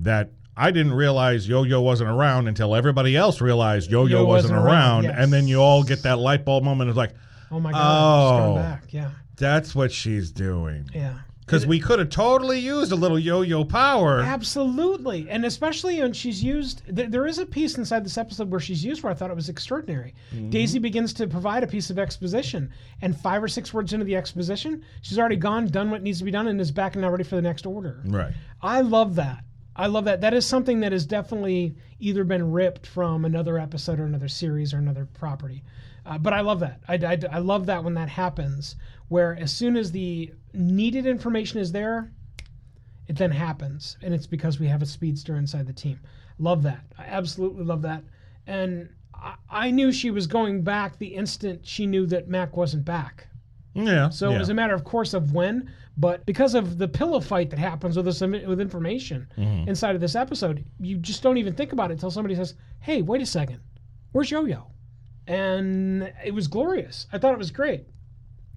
that I didn't realize Yo-Yo wasn't around until everybody else realized Yo-Yo wasn't, wasn't around, around, yes. and then you all get that light bulb moment. It's like, Oh my God, she's Oh. back. Yeah, that's what she's doing. yeah. Because we could have totally used a little Yo-Yo power. Absolutely, and especially when she's used. Th- there is a piece inside this episode where she's used where I thought it was extraordinary. Mm-hmm. Daisy begins to provide a piece of exposition, and five or six words into the exposition, she's already gone, done what needs to be done, and is back and now ready for the next order. Right. I love that. I love that. That is something that has definitely either been ripped from another episode or another series or another property. Uh, but I love that. I, I, I love that when that happens, where as soon as the needed information is there, it then happens. And it's because we have a speedster inside the team. Love that. I absolutely love that. And I, I knew she was going back the instant she knew that Mack wasn't back. Yeah. So yeah. it was a matter of course of when, but because of the pillow fight that happens with this with information Mm-hmm. inside of this episode, you just don't even think about it until somebody says, "Hey, wait a second, where's Yo-Yo?" And it was glorious. I thought it was great.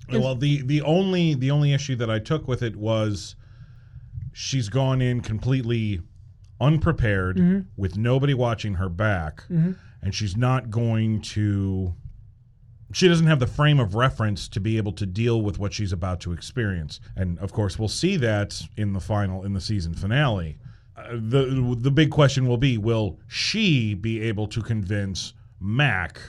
well, the the only the only issue that I took with it was she's gone in completely unprepared Mm-hmm. with nobody watching her back, and she's not going to she doesn't have the frame of reference to be able to deal with what she's about to experience. And of course, we'll see that in the final in the season finale. Uh, the the big question will be will she be able to convince Mack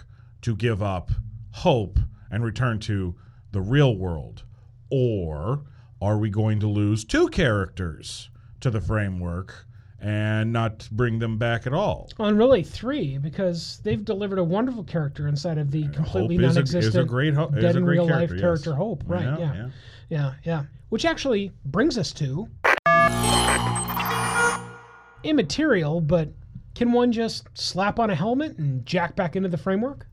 to give up hope and return to the real world or are we going to lose two characters to the framework and not bring them back at all? On really three, because they've delivered a wonderful character inside of the completely Hope is a- is a non-existent, great ho- is dead in real character, life yes. character Hope. Right? Yeah, Yeah, yeah. yeah, yeah, Which actually brings us to immaterial, but can one just slap on a helmet and jack back into the framework?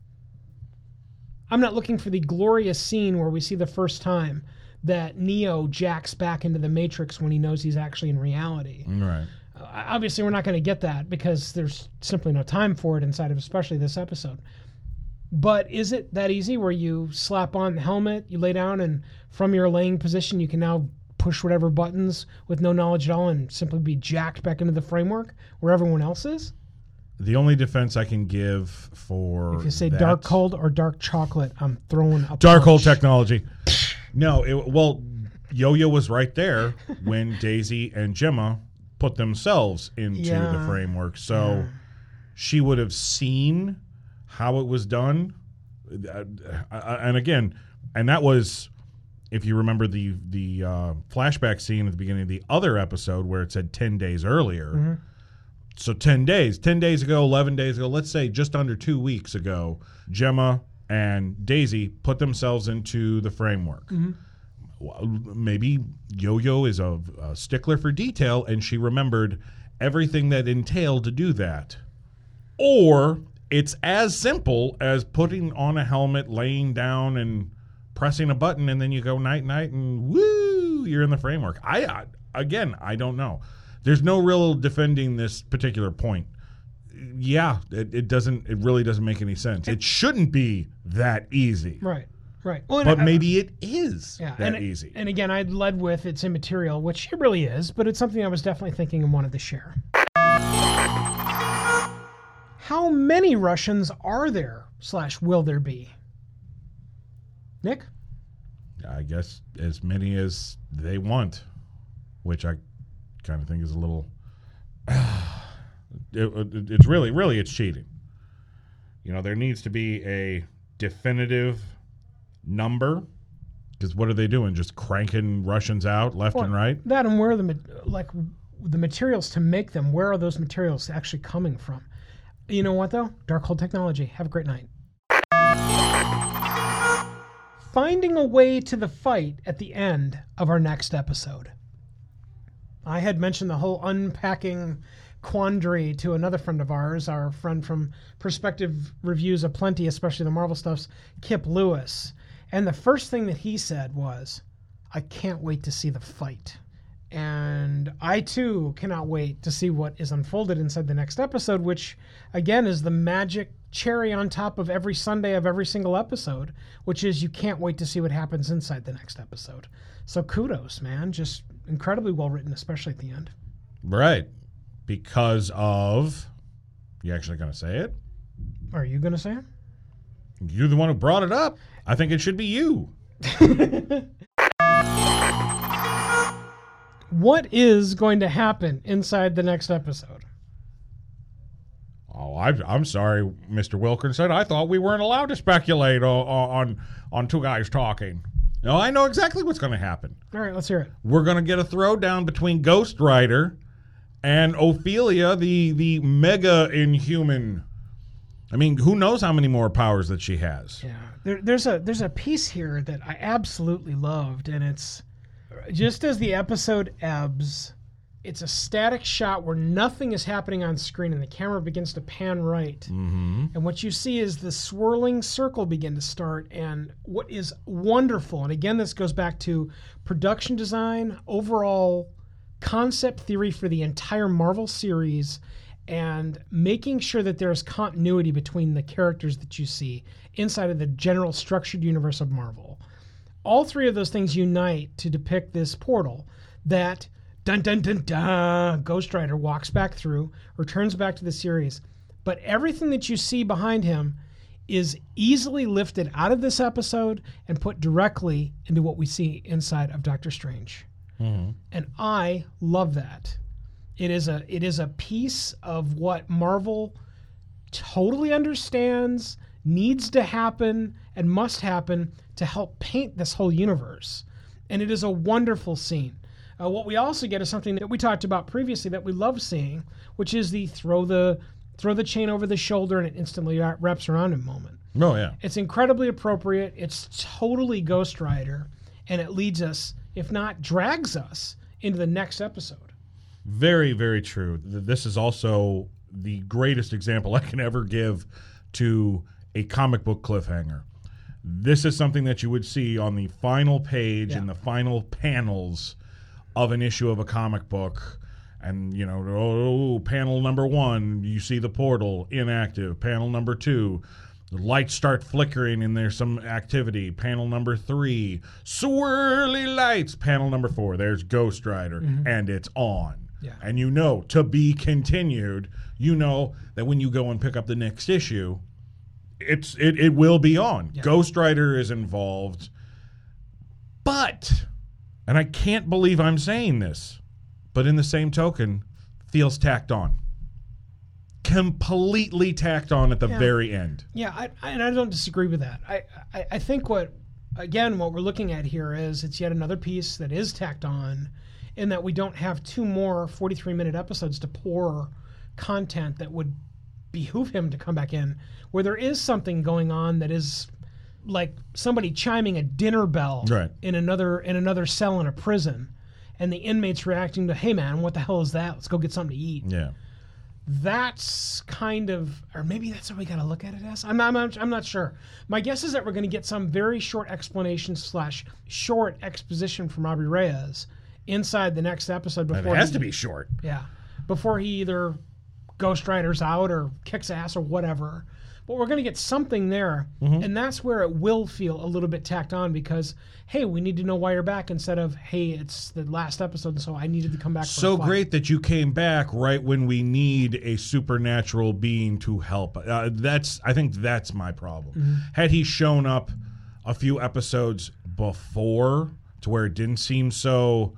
I'm not looking for the glorious scene where we see the first time that Neo jacks back into the Matrix when he knows he's actually in reality. Right. Uh, obviously we're not going to get that because there's simply no time for it inside of especially this episode but is it that easy where you slap on the helmet you lay down and from your laying position you can now push whatever buttons with no knowledge at all and simply be jacked back into the framework where everyone else is The only defense I can give for if you say that- dark cold or dark chocolate i'm throwing a dark hole technology. No, it, well, Yo-Yo was right there when Daisy and Jemma put themselves into the framework, so she would have seen how it was done. Uh, uh, and again, and that was, if you remember the the uh, flashback scene at the beginning of the other episode where it said ten days earlier. So 10 days, 10 days ago, 11 days ago, let's say just under two weeks ago, Jemma and Daisy put themselves into the framework. Mm-hmm. Well, Maybe Yo Yo is a, a stickler for detail and she remembered everything that entailed to do that. Or it's as simple as putting on a helmet, laying down, and pressing a button, and then you go night night, and woo, you're in the framework. I, I again, I don't know. There's no real defending this particular point. Yeah, it, it doesn't. It really doesn't make any sense. It shouldn't be that easy, right right well, but I- maybe it is yeah, that and, easy. and again i led with it's immaterial which it really is but it's something i was definitely thinking and wanted to share how many russians are there slash will there be nick I guess as many as they want, which I kind of thing is a little. it, it- it's really, really, it's cheating. You know, there needs to be a definitive number. Because what are they doing? Just cranking Russians out left and right? that and where the like the materials to make them where are those materials actually coming from you know what though Darkhold technology have a great night finding a way to the fight at the end of our next episode i had mentioned the whole unpacking quandary to another friend of ours our friend from perspective reviews of plenty especially the marvel stuffs kip lewis and the first thing that he said was I can't wait to see the fight. And I too cannot wait to see what is unfolded inside the next episode, which again is the magic cherry on top of every Sunday of every single episode, which is you can't wait to see what happens inside the next episode. So kudos, man. Just incredibly well written, especially at the end. Right. Because of. You actually going to say it? Are you going to say it? You're the one who brought it up. I think it should be you. What is going to happen inside the next episode? Oh, I, I'm sorry, Mr. Wilkinson. I thought we weren't allowed to speculate on on, on two guys talking. No, I know exactly what's going to happen. All right, let's hear it. We're going to get a throwdown between Ghost Rider and Ophelia, the the mega inhuman. I mean, who knows how many more powers that she has? Yeah, there, there's a there's a piece here that I absolutely loved, and it's just as the episode ebbs, it's a static shot where nothing is happening on screen, and the camera begins to pan right, mm-hmm. and what you see is the swirling circle begin to start. And what is wonderful, and again, this goes back to production design, overall concept theory for the entire Marvel series and making sure that there's continuity between the characters that you see inside of the general structured universe of Marvel. All three of those things unite to depict this portal that dun dun dun dun Ghost Rider walks back through, returns back to the series. But everything that you see behind him is easily lifted out of this episode and put directly into what we see inside of Doctor Strange. Mm-hmm. And I love that. It is a it is a piece of what Marvel totally understands, needs to happen, and must happen to help paint this whole universe. And it is a wonderful scene. Uh, what we also get is something that we talked about previously that we love seeing, which is the throw the throw the chain over the shoulder and it instantly wraps around him moment. Oh yeah. It's incredibly appropriate. It's totally Ghost Rider, and it leads us, if not drags us, into the next episode. Very, very true. This is also the greatest example I can ever give to a comic book cliffhanger. This is something that you would see on the final page in Yeah. the final panels of an issue of a comic book. And, you know, oh, panel number one, you see the portal inactive. Panel number two, the lights start flickering and there's some activity. Panel number three, swirly lights. Panel number four, there's Ghost Rider, mm-hmm. and it's on. Yeah. And you know, to be continued, you know that when you go and pick up the next issue, it's it, it will be on. Ghost Rider is involved. But, and I can't believe I'm saying this, but in the same token, feels tacked on. Completely tacked on at the Yeah. very end. Yeah, I, I, and I don't disagree with that. I, I, I think what, again, what we're looking at here is it's yet another piece that is tacked on, in that we don't have two more 43 minute episodes to pour content that would behoove him to come back in, where there is something going on that is like somebody chiming a dinner bell Right. in another in another cell in a prison, and the inmates reacting to, "Hey man, what the hell is that? Let's go get something to eat." Yeah. that's kind of, or maybe that's what we got to look at it as. I'm not, I'm I'm not sure. My guess is that we're going to get some very short explanation slash short exposition from Robbie Reyes inside the next episode before it has he- to be short. yeah, before he either Ghost Riders out or kicks ass or whatever. But we're going to get something there, Mm-hmm. and that's where it will feel a little bit tacked on because hey, we need to know why you're back instead of hey, it's the last episode, so I needed to come back. So great that you came back right when we need a supernatural being to help. Uh, that's I think that's my problem. Mm-hmm. Had he shown up a few episodes before to where it didn't seem so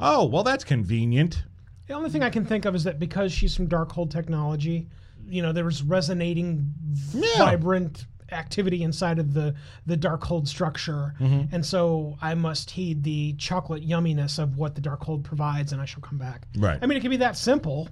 oh, well that's convenient. The only thing I can think of is that because she's from Darkhold Technology, you know, there was resonating, vibrant activity inside of the the Darkhold structure, Mm-hmm. and so I must heed the chocolate yumminess of what the Darkhold provides, and I shall come back. Right. I mean, it could be that simple,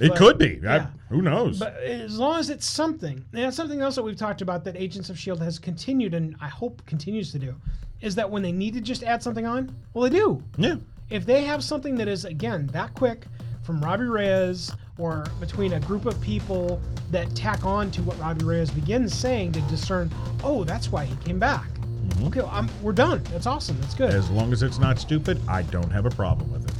It But- could be. I- who knows? but as long as it's something, and something else that we've talked about that Agents of Shield has continued, and I hope continues to do, is that when they need to just add something on, well, they do yeah. If they have something that is again that quick from Robbie Reyes or between a group of people that tack on to what Robbie Reyes begins saying to discern, oh, that's why he came back. Mm-hmm. Okay, well, I'm, we're done. That's awesome. That's good. As long as it's not stupid, I don't have a problem with it.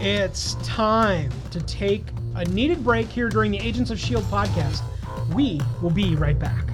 It's time to take a needed break here during the Agents of S.H.I.E.L.D. Podcast. We will be right back.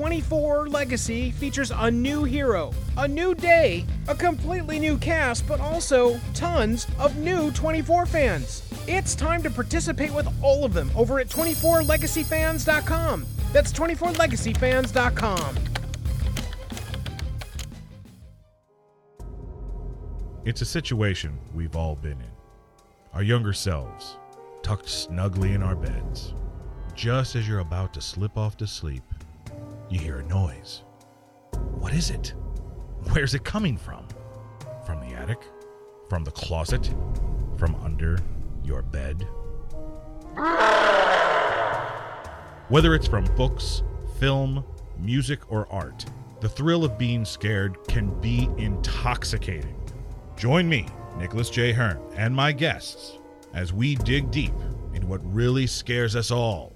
Twenty-four Legacy features a new hero, a new day, a completely new cast, but also tons of new 24 fans. It's time to participate with all of them over at 24legacyfans.com. That's 24legacyfans.com. It's a situation we've all been in. Our younger selves, tucked snugly in our beds. Just as you're about to slip off to sleep, you hear a noise. What is it? Where's it coming from? From the attic? From the closet? From under your bed? Whether it's from books, film, music, or art, the thrill of being scared can be intoxicating. Join me, Nicholas J. Hearn, and my guests as we dig deep into what really scares us all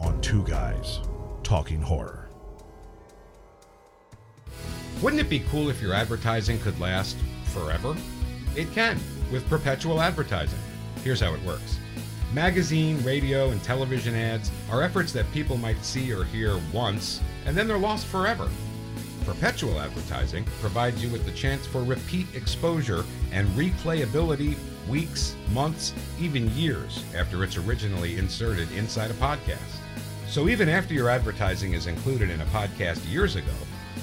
on Two Guys Talking Horror. Wouldn't it be cool if your advertising could last forever? It can with perpetual advertising. Here's how it works magazine, radio, and television ads are efforts that people might see or hear once, and then they're lost forever. Perpetual advertising provides you with the chance for repeat exposure and replayability weeks, months, even years after it's originally inserted inside a podcast. So even after your advertising is included in a podcast years ago,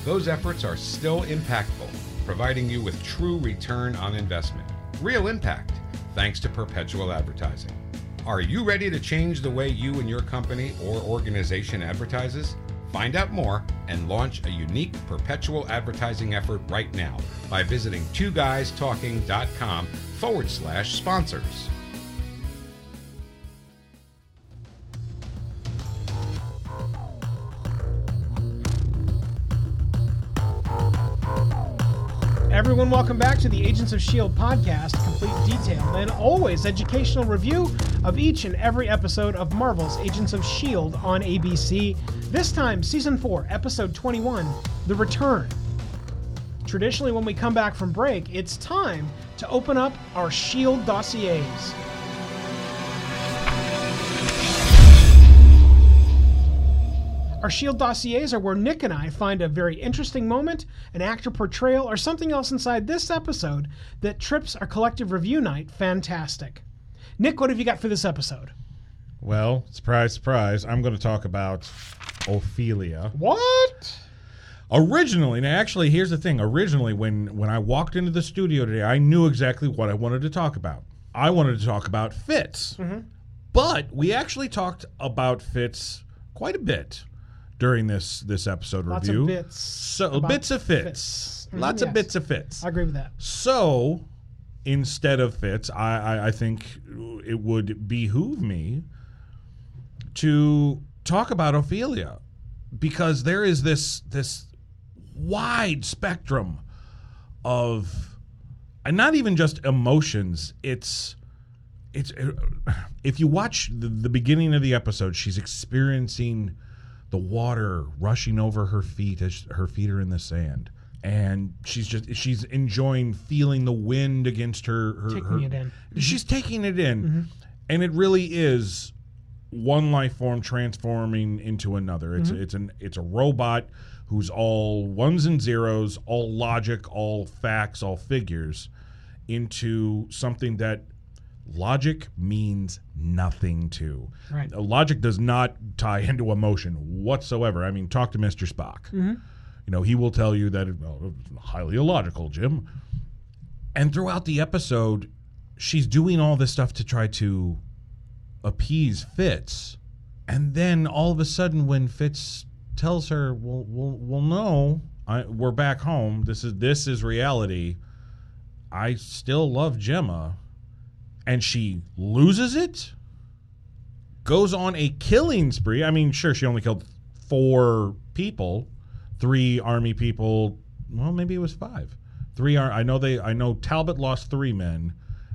those efforts are still impactful, providing you with true return on investment. Real impact, thanks to perpetual advertising. Are you ready to change the way you and your company or organization advertises? Find out more and launch a unique perpetual advertising effort right now by visiting twoguystalking.com forward slash sponsors. Everyone, welcome back to the Agents of S.H.I.E.L.D. podcast, complete detailed and always educational review of each and every episode of Marvel's Agents of S.H.I.E.L.D. on ABC. This time, Season 4, Episode 21 The Return. Traditionally, when we come back from break, it's time to open up our S.H.I.E.L.D. dossiers. Our Shield dossiers are where Nick and I find a very interesting moment, an actor portrayal, or something else inside this episode that trips our collective review night fantastic. Nick, what have you got for this episode? Well, surprise, surprise, I'm going to talk about Ophelia. What? Originally, now actually, here's the thing. Originally, when when I walked into the studio today, I knew exactly what I wanted to talk about. I wanted to talk about Fitz, mm-hmm. but we actually talked about Fitz quite a bit during this this episode Lots review. of bits. so bits of fits, Fitz. Mhm, lots yes. of bits of fits. I agree with that. So instead of fits, I, I, I think it would behoove me to talk about Ophelia because there is this this wide spectrum of and not even just emotions it's it's if you watch the, the beginning of the episode she's experiencing the water rushing over her feet as her feet are in the sand. And she's just she's enjoying feeling the wind against her, her Taking her- it in. Mm-hmm. she's taking it in. Mm-hmm. And it really is one life form transforming into another. It's mm-hmm. it's an it's a robot who's all ones and zeros all logic all facts all figures into something that logic means nothing to Right. Logic does not tie into emotion whatsoever i mean talk to mr spock mm-hmm. you know he will tell you that well, it's highly illogical jim and throughout the episode she's doing all this stuff to try to appease Fitz. And then all of a sudden, when Fitz tells her, "Well, well, well no, I, we're back home. This is this is reality. I still love Jemma," and she loses it, goes on a killing spree. I mean, sure, she only killed four people, three army people. Well, maybe it was five. Three are. I know they. I know Talbot lost three men,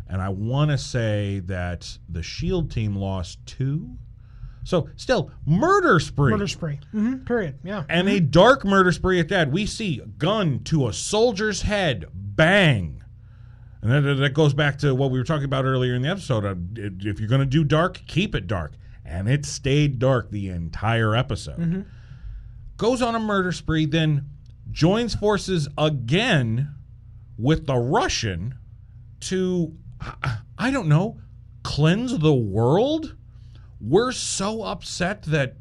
and I want to say that the Shield team lost two. So still murder spree. Murder spree. hmm Period. Yeah. And a dark murder spree at that. We see a gun to a soldier's head, bang. And that, that goes back to what we were talking about earlier in the episode. Uh, If you're going to do dark, keep it dark. And it stayed dark the entire episode. Goes on a murder spree, then joins forces again with the Russian to, I- don't know, cleanse the world? We're so upset that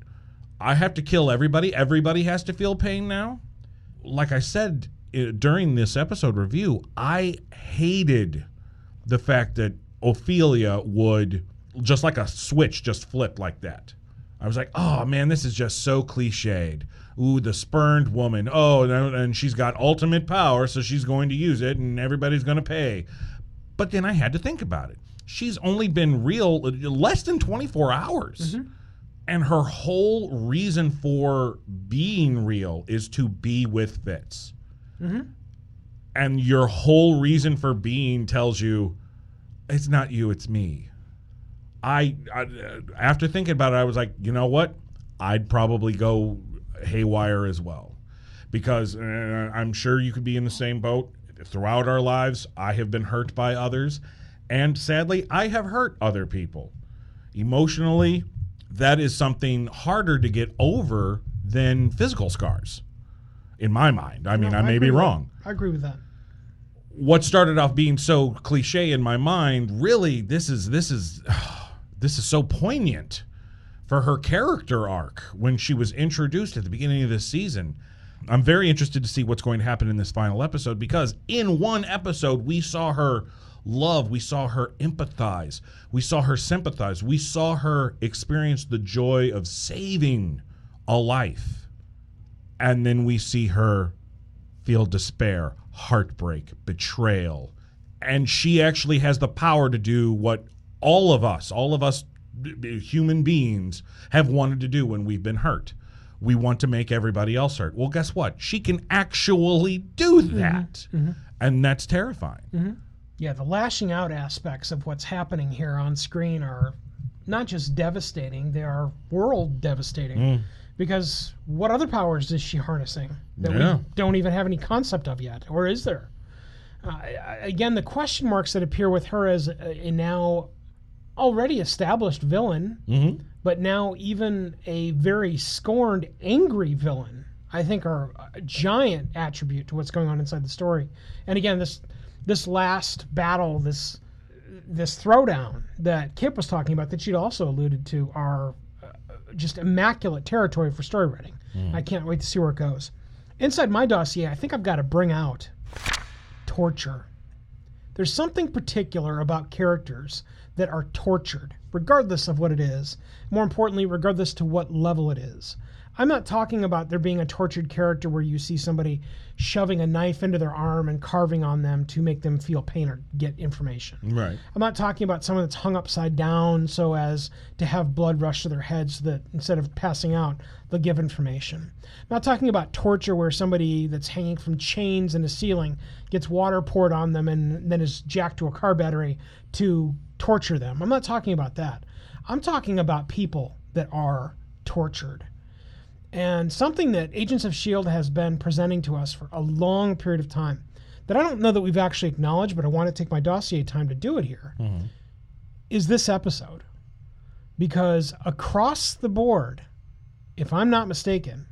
I have to kill everybody. Everybody has to feel pain now. Like I said during this episode review, I hated the fact that Ophelia would just like a switch just flip like that. I was like, oh man, this is just so cliched. Ooh, the spurned woman. Oh, and and she's got ultimate power, so she's going to use it, and everybody's going to pay. But then I had to think about it. She's only been real uh, less than 24 hours. And her whole reason for being real is to be with Fitz. And your whole reason for being tells you it's not you, it's me. I, I after thinking about it, I was like, you know what? I'd probably go haywire as well, because uh, I'm sure you could be in the same boat. Throughout our lives, I have been hurt by others, and sadly, I have hurt other people emotionally. That is something harder to get over than physical scars, in my mind. I mean, No, I may be wrong I agree with that. what started off being so cliche in my mind really this is this is this is so poignant for her character arc when she was introduced at the beginning of this season i'm very interested to see what's going to happen in this final episode because in one episode we saw her love we saw her empathize we saw her sympathize we saw her experience the joy of saving a life and then we see her feel despair, heartbreak, betrayal. And she actually has the power to do what all of us, all of us human beings, have wanted to do when we've been hurt. We want to make everybody else hurt. Well, guess what? She can actually do mm-hmm. that. Mm-hmm. And that's terrifying. Mm-hmm. Yeah, the lashing out aspects of what's happening here on screen are not just devastating, they are world devastating. Mm. Because what other powers is she harnessing that Yeah. we don't even have any concept of yet? Or is there? Uh, again, the question marks that appear with her as a, now already established villain, Mm-hmm. but now even a very scorned, angry villain, I think are a giant attribute to what's going on inside the story. And again, this this last battle, this this throwdown that Kip was talking about, that she'd also alluded to, are just immaculate territory for story writing. Hmm. I can't wait to see where it goes. Inside my dossier, I think I've got to bring out torture. There's something particular about characters that are tortured, regardless of what it is. More importantly, regardless to what level it is. I'm not talking about there being a tortured character where you see somebody shoving a knife into their arm and carving on them to make them feel pain or get information. Right. I'm not talking about someone that's hung upside down so as to have blood rush to their heads so that instead of passing out, they'll give information. I'm not talking about torture where somebody that's hanging from chains in a ceiling gets water poured on them and then is jacked to a car battery to torture them. I'm not talking about that. I'm talking about people that are tortured. And something that Agents of S.H.I.E.L.D. Has been presenting to us for a long period of time that I don't know that we've actually acknowledged, but I want to take my dossier time to do it here, mm-hmm. is this episode. Because across the board, if I'm not mistaken,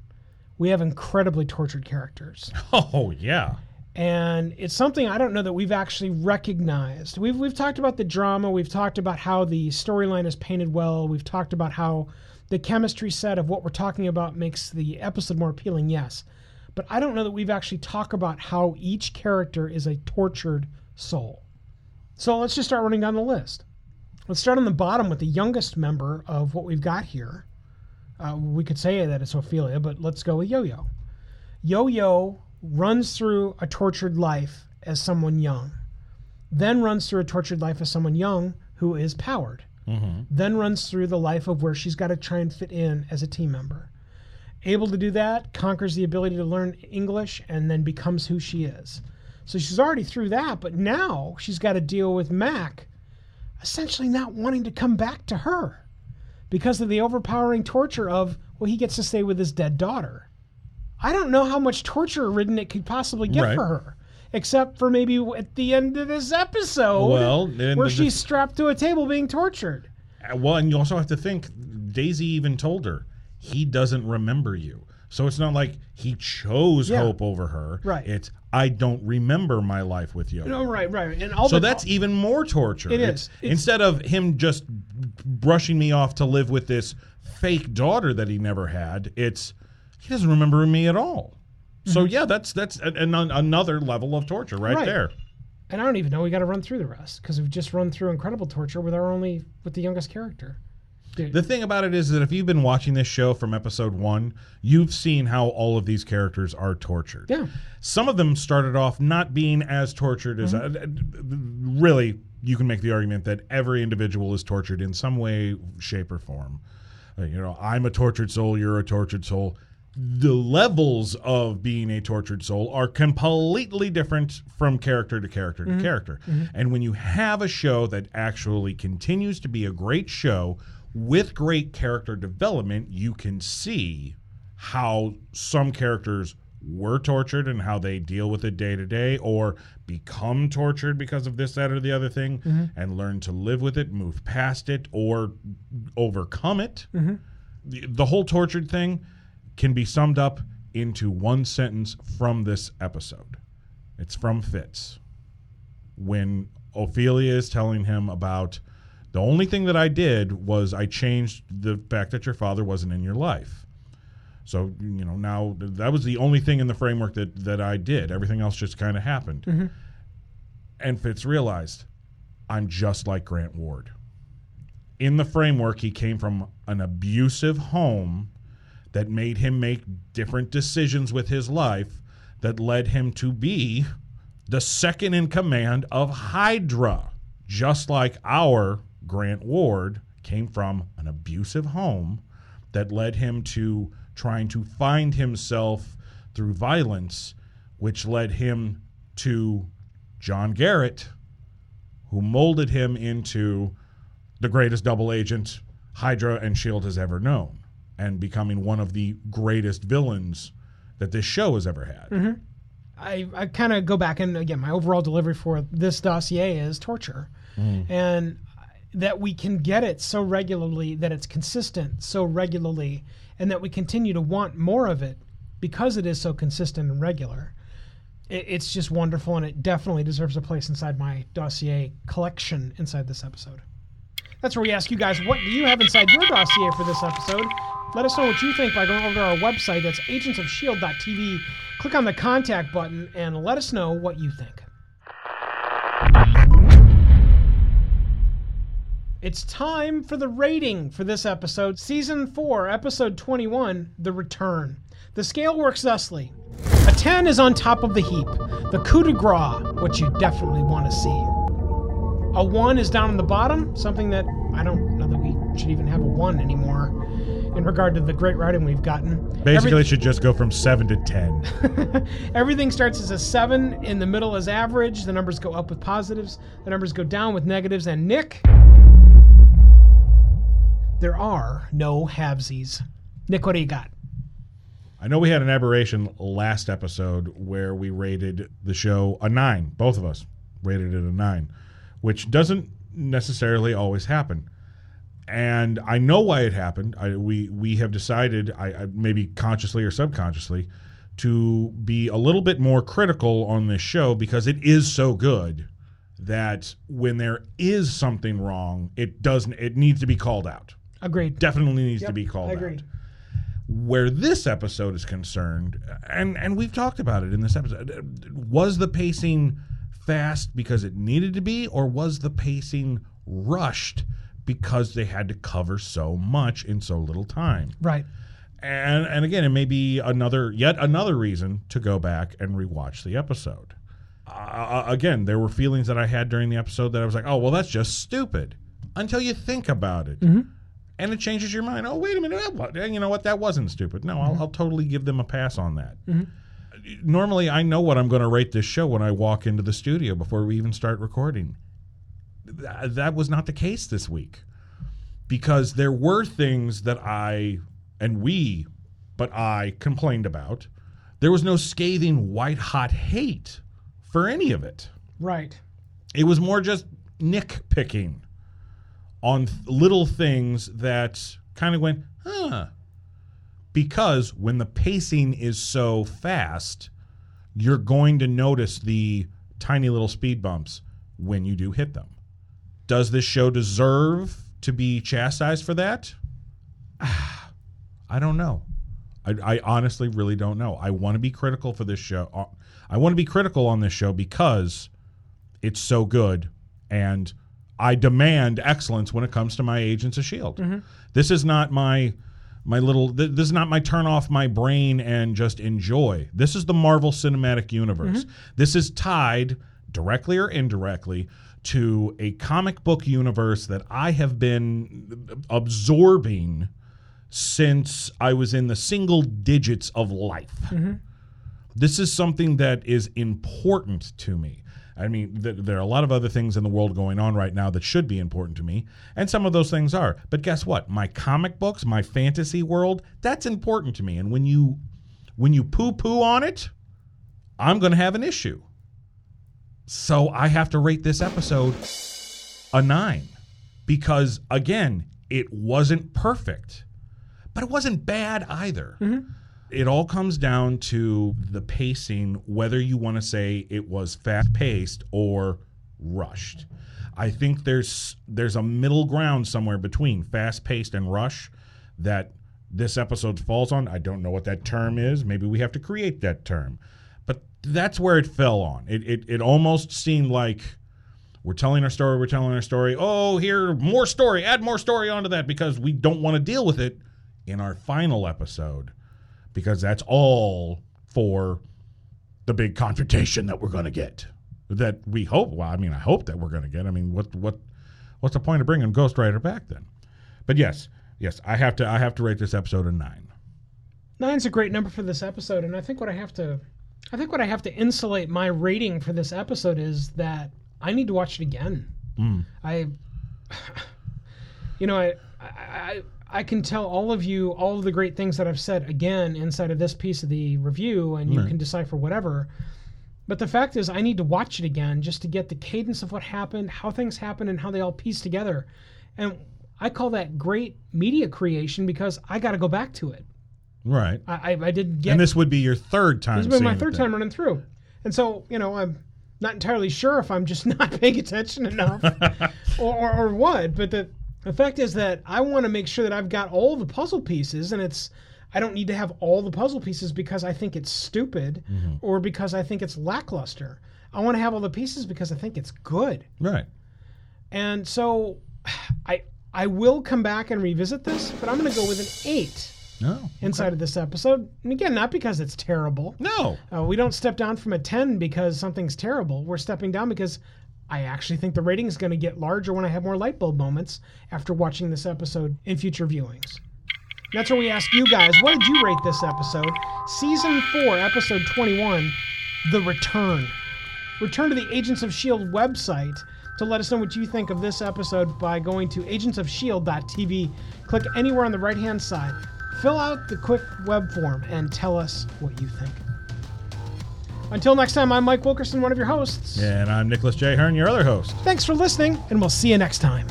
we have incredibly tortured characters. Oh, yeah. And it's something I don't know that we've actually recognized. We've, we've talked about the drama, we've talked about how the storyline is painted well, we've talked about how the chemistry set of what we're talking about makes the episode more appealing, yes. But I don't know that we've actually talked about how each character is a tortured soul. So let's just start running down the list. Let's start on the bottom with the youngest member of what we've got here. Uh, we could say that it's Ophelia, but let's go with Yo Yo. Yo Yo runs through a tortured life as someone young, then runs through a tortured life as someone young who is powered, Mm-hmm. then runs through the life of where she's got to try and fit in as a team member. Able to do that, conquers the ability to learn English, and then becomes who she is. So she's already through that, but now she's got to deal with Mack essentially not wanting to come back to her because of the overpowering torture of, well, he gets to stay with his dead daughter. I don't know how much torture ridden it could possibly get Right. for her, except for maybe at the end of this episode, Well, where the- she's strapped to a table being tortured. Uh, Well, and you also have to think Daisy even told her he doesn't remember you. So it's not like he chose Yeah. hope over her. Right. It's I don't remember my life with you. No, right, right, and all So that's even more torture. It It's- is. It's- Instead of him just brushing me off to live with this fake daughter that he never had, it's he doesn't remember me at all. So yeah, that's that's a, an, another level of torture right, Mm-hmm. Right. there. and I don't even know we got to run through the rest because we've just run through incredible torture with our only with the youngest character. Dude, The thing about it is that if you've been watching this show from episode one, you've seen how all of these characters are tortured. Yeah. Some of them started off not being as tortured as. Mm-hmm. Uh, really, you can make the argument that every individual is tortured in some way, shape, or form. Uh, you know, I'm a tortured soul, you're a tortured soul. The levels of being a tortured soul are completely different from character to character to mm-hmm. character. Mm-hmm. And when you have a show that actually continues to be a great show with great character development, you can see how some characters were tortured and how they deal with it day to day or become tortured because of this, that, or the other thing mm-hmm. and learn to live with it, move past it, or overcome it. The, the whole tortured thing can be summed up into one sentence from this episode. It's from Fitz. When Ophelia is telling him about the only thing that I did was I changed the fact that your father wasn't in your life. So you know now that was the only thing in the framework that that I did. Everything else just kind of happened. Mm-hmm. And Fitz realized, I'm just like Grant Ward. In the framework, he came from an abusive home that made him make different decisions with his life that led him to be the second in command of Hydra. Just like our Grant Ward came from an abusive home that led him to trying to find himself through violence, which led him to John Garrett, who molded him into the greatest double agent Hydra and S.H.I.E.L.D. has ever known, and becoming one of the greatest villains that this show has ever had. Mm-hmm. I, I kind of go back and again, my overall delivery for this dossier is torture, mm. and that we can get it so regularly that it's consistent so regularly, and that we continue to want more of it because it is so consistent and regular. It, it's just wonderful, and it definitely deserves a place inside my dossier collection inside this episode. That's where we ask you guys, what do you have inside your dossier for this episode? Let us know what you think by going over to our website. That's agentsofshield.tv. Click on the contact button and let us know what you think. It's time for the rating for this episode. Season 4, Episode 21 The Return. The scale works thusly a 10 is on top of the heap, the coup de grace, what you definitely want to see. A 1 is down on the bottom, something that I don't know that we should even have a 1 anymore in regard to the great writing we've gotten. Basically, Every- it should just go from seven to ten. Everything starts as a seven, in the middle as average. The numbers go up with positives, the numbers go down with negatives. And Nick, there are no halvesies. Nick, what do you got? I know we had an aberration last episode where we rated the show a nine. Both of us rated it a nine, which doesn't necessarily always happen. And I know why it happened. I, we we have decided, I, I maybe consciously or subconsciously, to be a little bit more critical on this show because it is so good that when there is something wrong, it doesn't. It needs to be called out. Agreed. Definitely needs to be called out where this episode is concerned, and and we've talked about it in this episode, was the pacing fast because it needed to be, or was the pacing rushed because they had to cover so much in so little time? Right. And and again, it may be another yet another reason to go back and rewatch the episode. Uh, uh again, there were feelings that I had during the episode that I was like, oh well, that's just stupid. Until you think about it, mm-hmm. and it changes your mind. Oh wait a minute, you know what? That wasn't stupid. No, I'll, mm-hmm. I'll totally give them a pass on that. Mm-hmm. Normally, I know what I'm going to rate this show when I walk into the studio before we even start recording. Th- that was not the case this week because there were things that I and we, but I complained about. There was no scathing, white hot hate for any of it. Right. It was more just nitpicking on th- little things that kind of went, huh. Because when the pacing is so fast, you're going to notice the tiny little speed bumps when you do hit them. Does this show deserve to be chastised for that? I don't know. I, I honestly really don't know. I want to be critical for this show. Uh, I want to be critical on this show because it's so good and I demand excellence when it comes to my agents of shield. This is not my my little th- this is not my turn off my brain and just enjoy. This is the Marvel Cinematic Universe. Mm-hmm. This is tied directly or indirectly to a comic book universe that I have been absorbing since I was in the single digits of life. Mm-hmm. This is something that is important to me. I mean, th- there are a lot of other things in the world going on right now that should be important to me, and some of those things are. But guess what? My comic books, my fantasy world, that's important to me. And when you when you poo-poo on it, I'm going to have an issue. So I have to rate this episode a 9 because again, it wasn't perfect, but it wasn't bad either. Mm-hmm. It all comes down to the pacing, whether you want to say it was fast paced or rushed. I think there's there's a middle ground somewhere between fast paced and rush that this episode falls on. I don't know what that term is. Maybe we have to create that term. But that's where it fell on. It it, it almost seemed like we're telling our story, we're telling our story. Oh, here, more story, add more story onto that because we don't want to deal with it in our final episode because that's all for the big confrontation that we're going to get. That we hope. Well, I mean, I hope that we're going to get. I mean, what what what's the point of bringing Ghost Rider back then? But yes, yes, I have to I have to rate this episode a nine. Nine's a great number for this episode, and I think what I have to, I think what I have to insulate my rating for this episode is that I need to watch it again. Hmm. I, you know, I, I, I can tell all of you all of the great things that I've said again inside of this piece of the review, and you can decipher whatever. But the fact is, I need to watch it again just to get the cadence of what happened, how things happened, and how they all piece together. And I call that great media creation because I got to go back to it. Right. I, I, I didn't get And this would be your third time. this has been my third time running through. And so, you know, I'm not entirely sure if I'm just not paying attention enough or, or, or what. But the, the fact is that I want to make sure that I've got all the puzzle pieces and it's, I don't need to have all the puzzle pieces because I think it's stupid Mm-hmm. or because I think it's lackluster. I want to have all the pieces because I think it's good. Right. And so I, I will come back and revisit this, but I'm going to go with an eight No. inside of this episode. And again, not because it's terrible. No. Uh, we don't step down from a 10 because something's terrible. We're stepping down because I actually think the rating is going to get larger when I have more light bulb moments after watching this episode in future viewings. That's where we ask you guys, what did you rate this episode? Season 4, episode 21, The Return. Return to the Agents of S.H.I.E.L.D. Website to let us know what you think of this episode by going to agentsofshield.tv. Click anywhere on the right hand side. Fill out the quick web form and tell us what you think. Until next time, I'm Mike Wilkerson, one of your hosts. And I'm Nicholas J. Hearn, your other host. Thanks for listening, and we'll see you next time.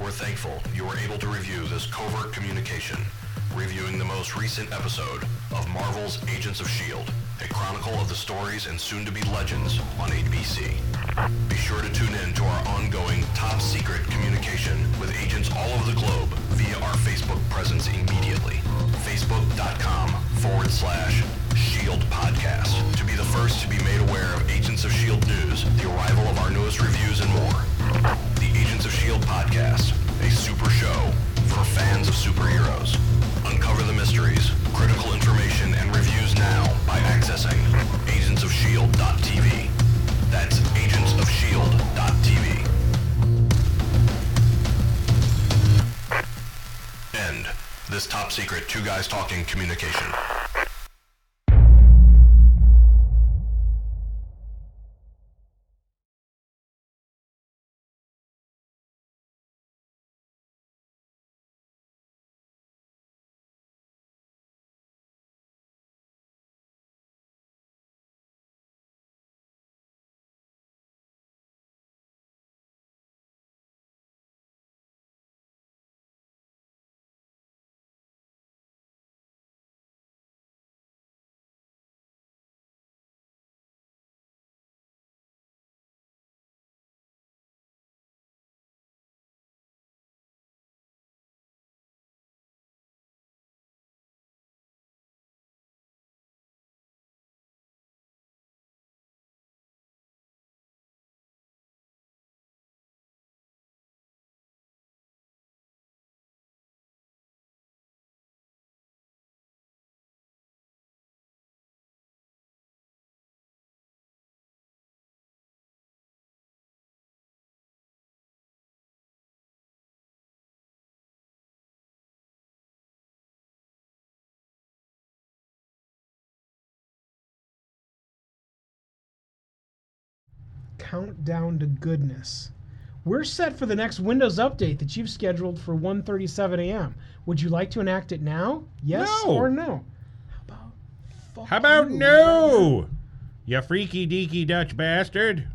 We're thankful you were able to review this covert communication, reviewing the most recent episode of Marvel's Agents of S.H.I.E.L.D., a chronicle of the stories and soon-to-be legends on ABC. Be sure to tune in to our ongoing top secret communication with agents all over the globe via our Facebook presence immediately. Facebook.com forward slash Shield Podcast to be the first to be made aware of Agents of S.H.I.E.L.D. news, the arrival of our newest reviews, and more. The Agents of S.H.I.E.L.D. Podcast, a super show for fans of superheroes. Uncover the mysteries, critical information, and reviews now by accessing agentsofshield.tv. That's agentsofshield.tv. End this top secret two guys talking communication. Countdown to goodness. We're set for the next Windows update that you've scheduled for 1:37 a.m. Would you like to enact it now? Yes No. or no? How about fuck How about you? no? You freaky deaky Dutch bastard.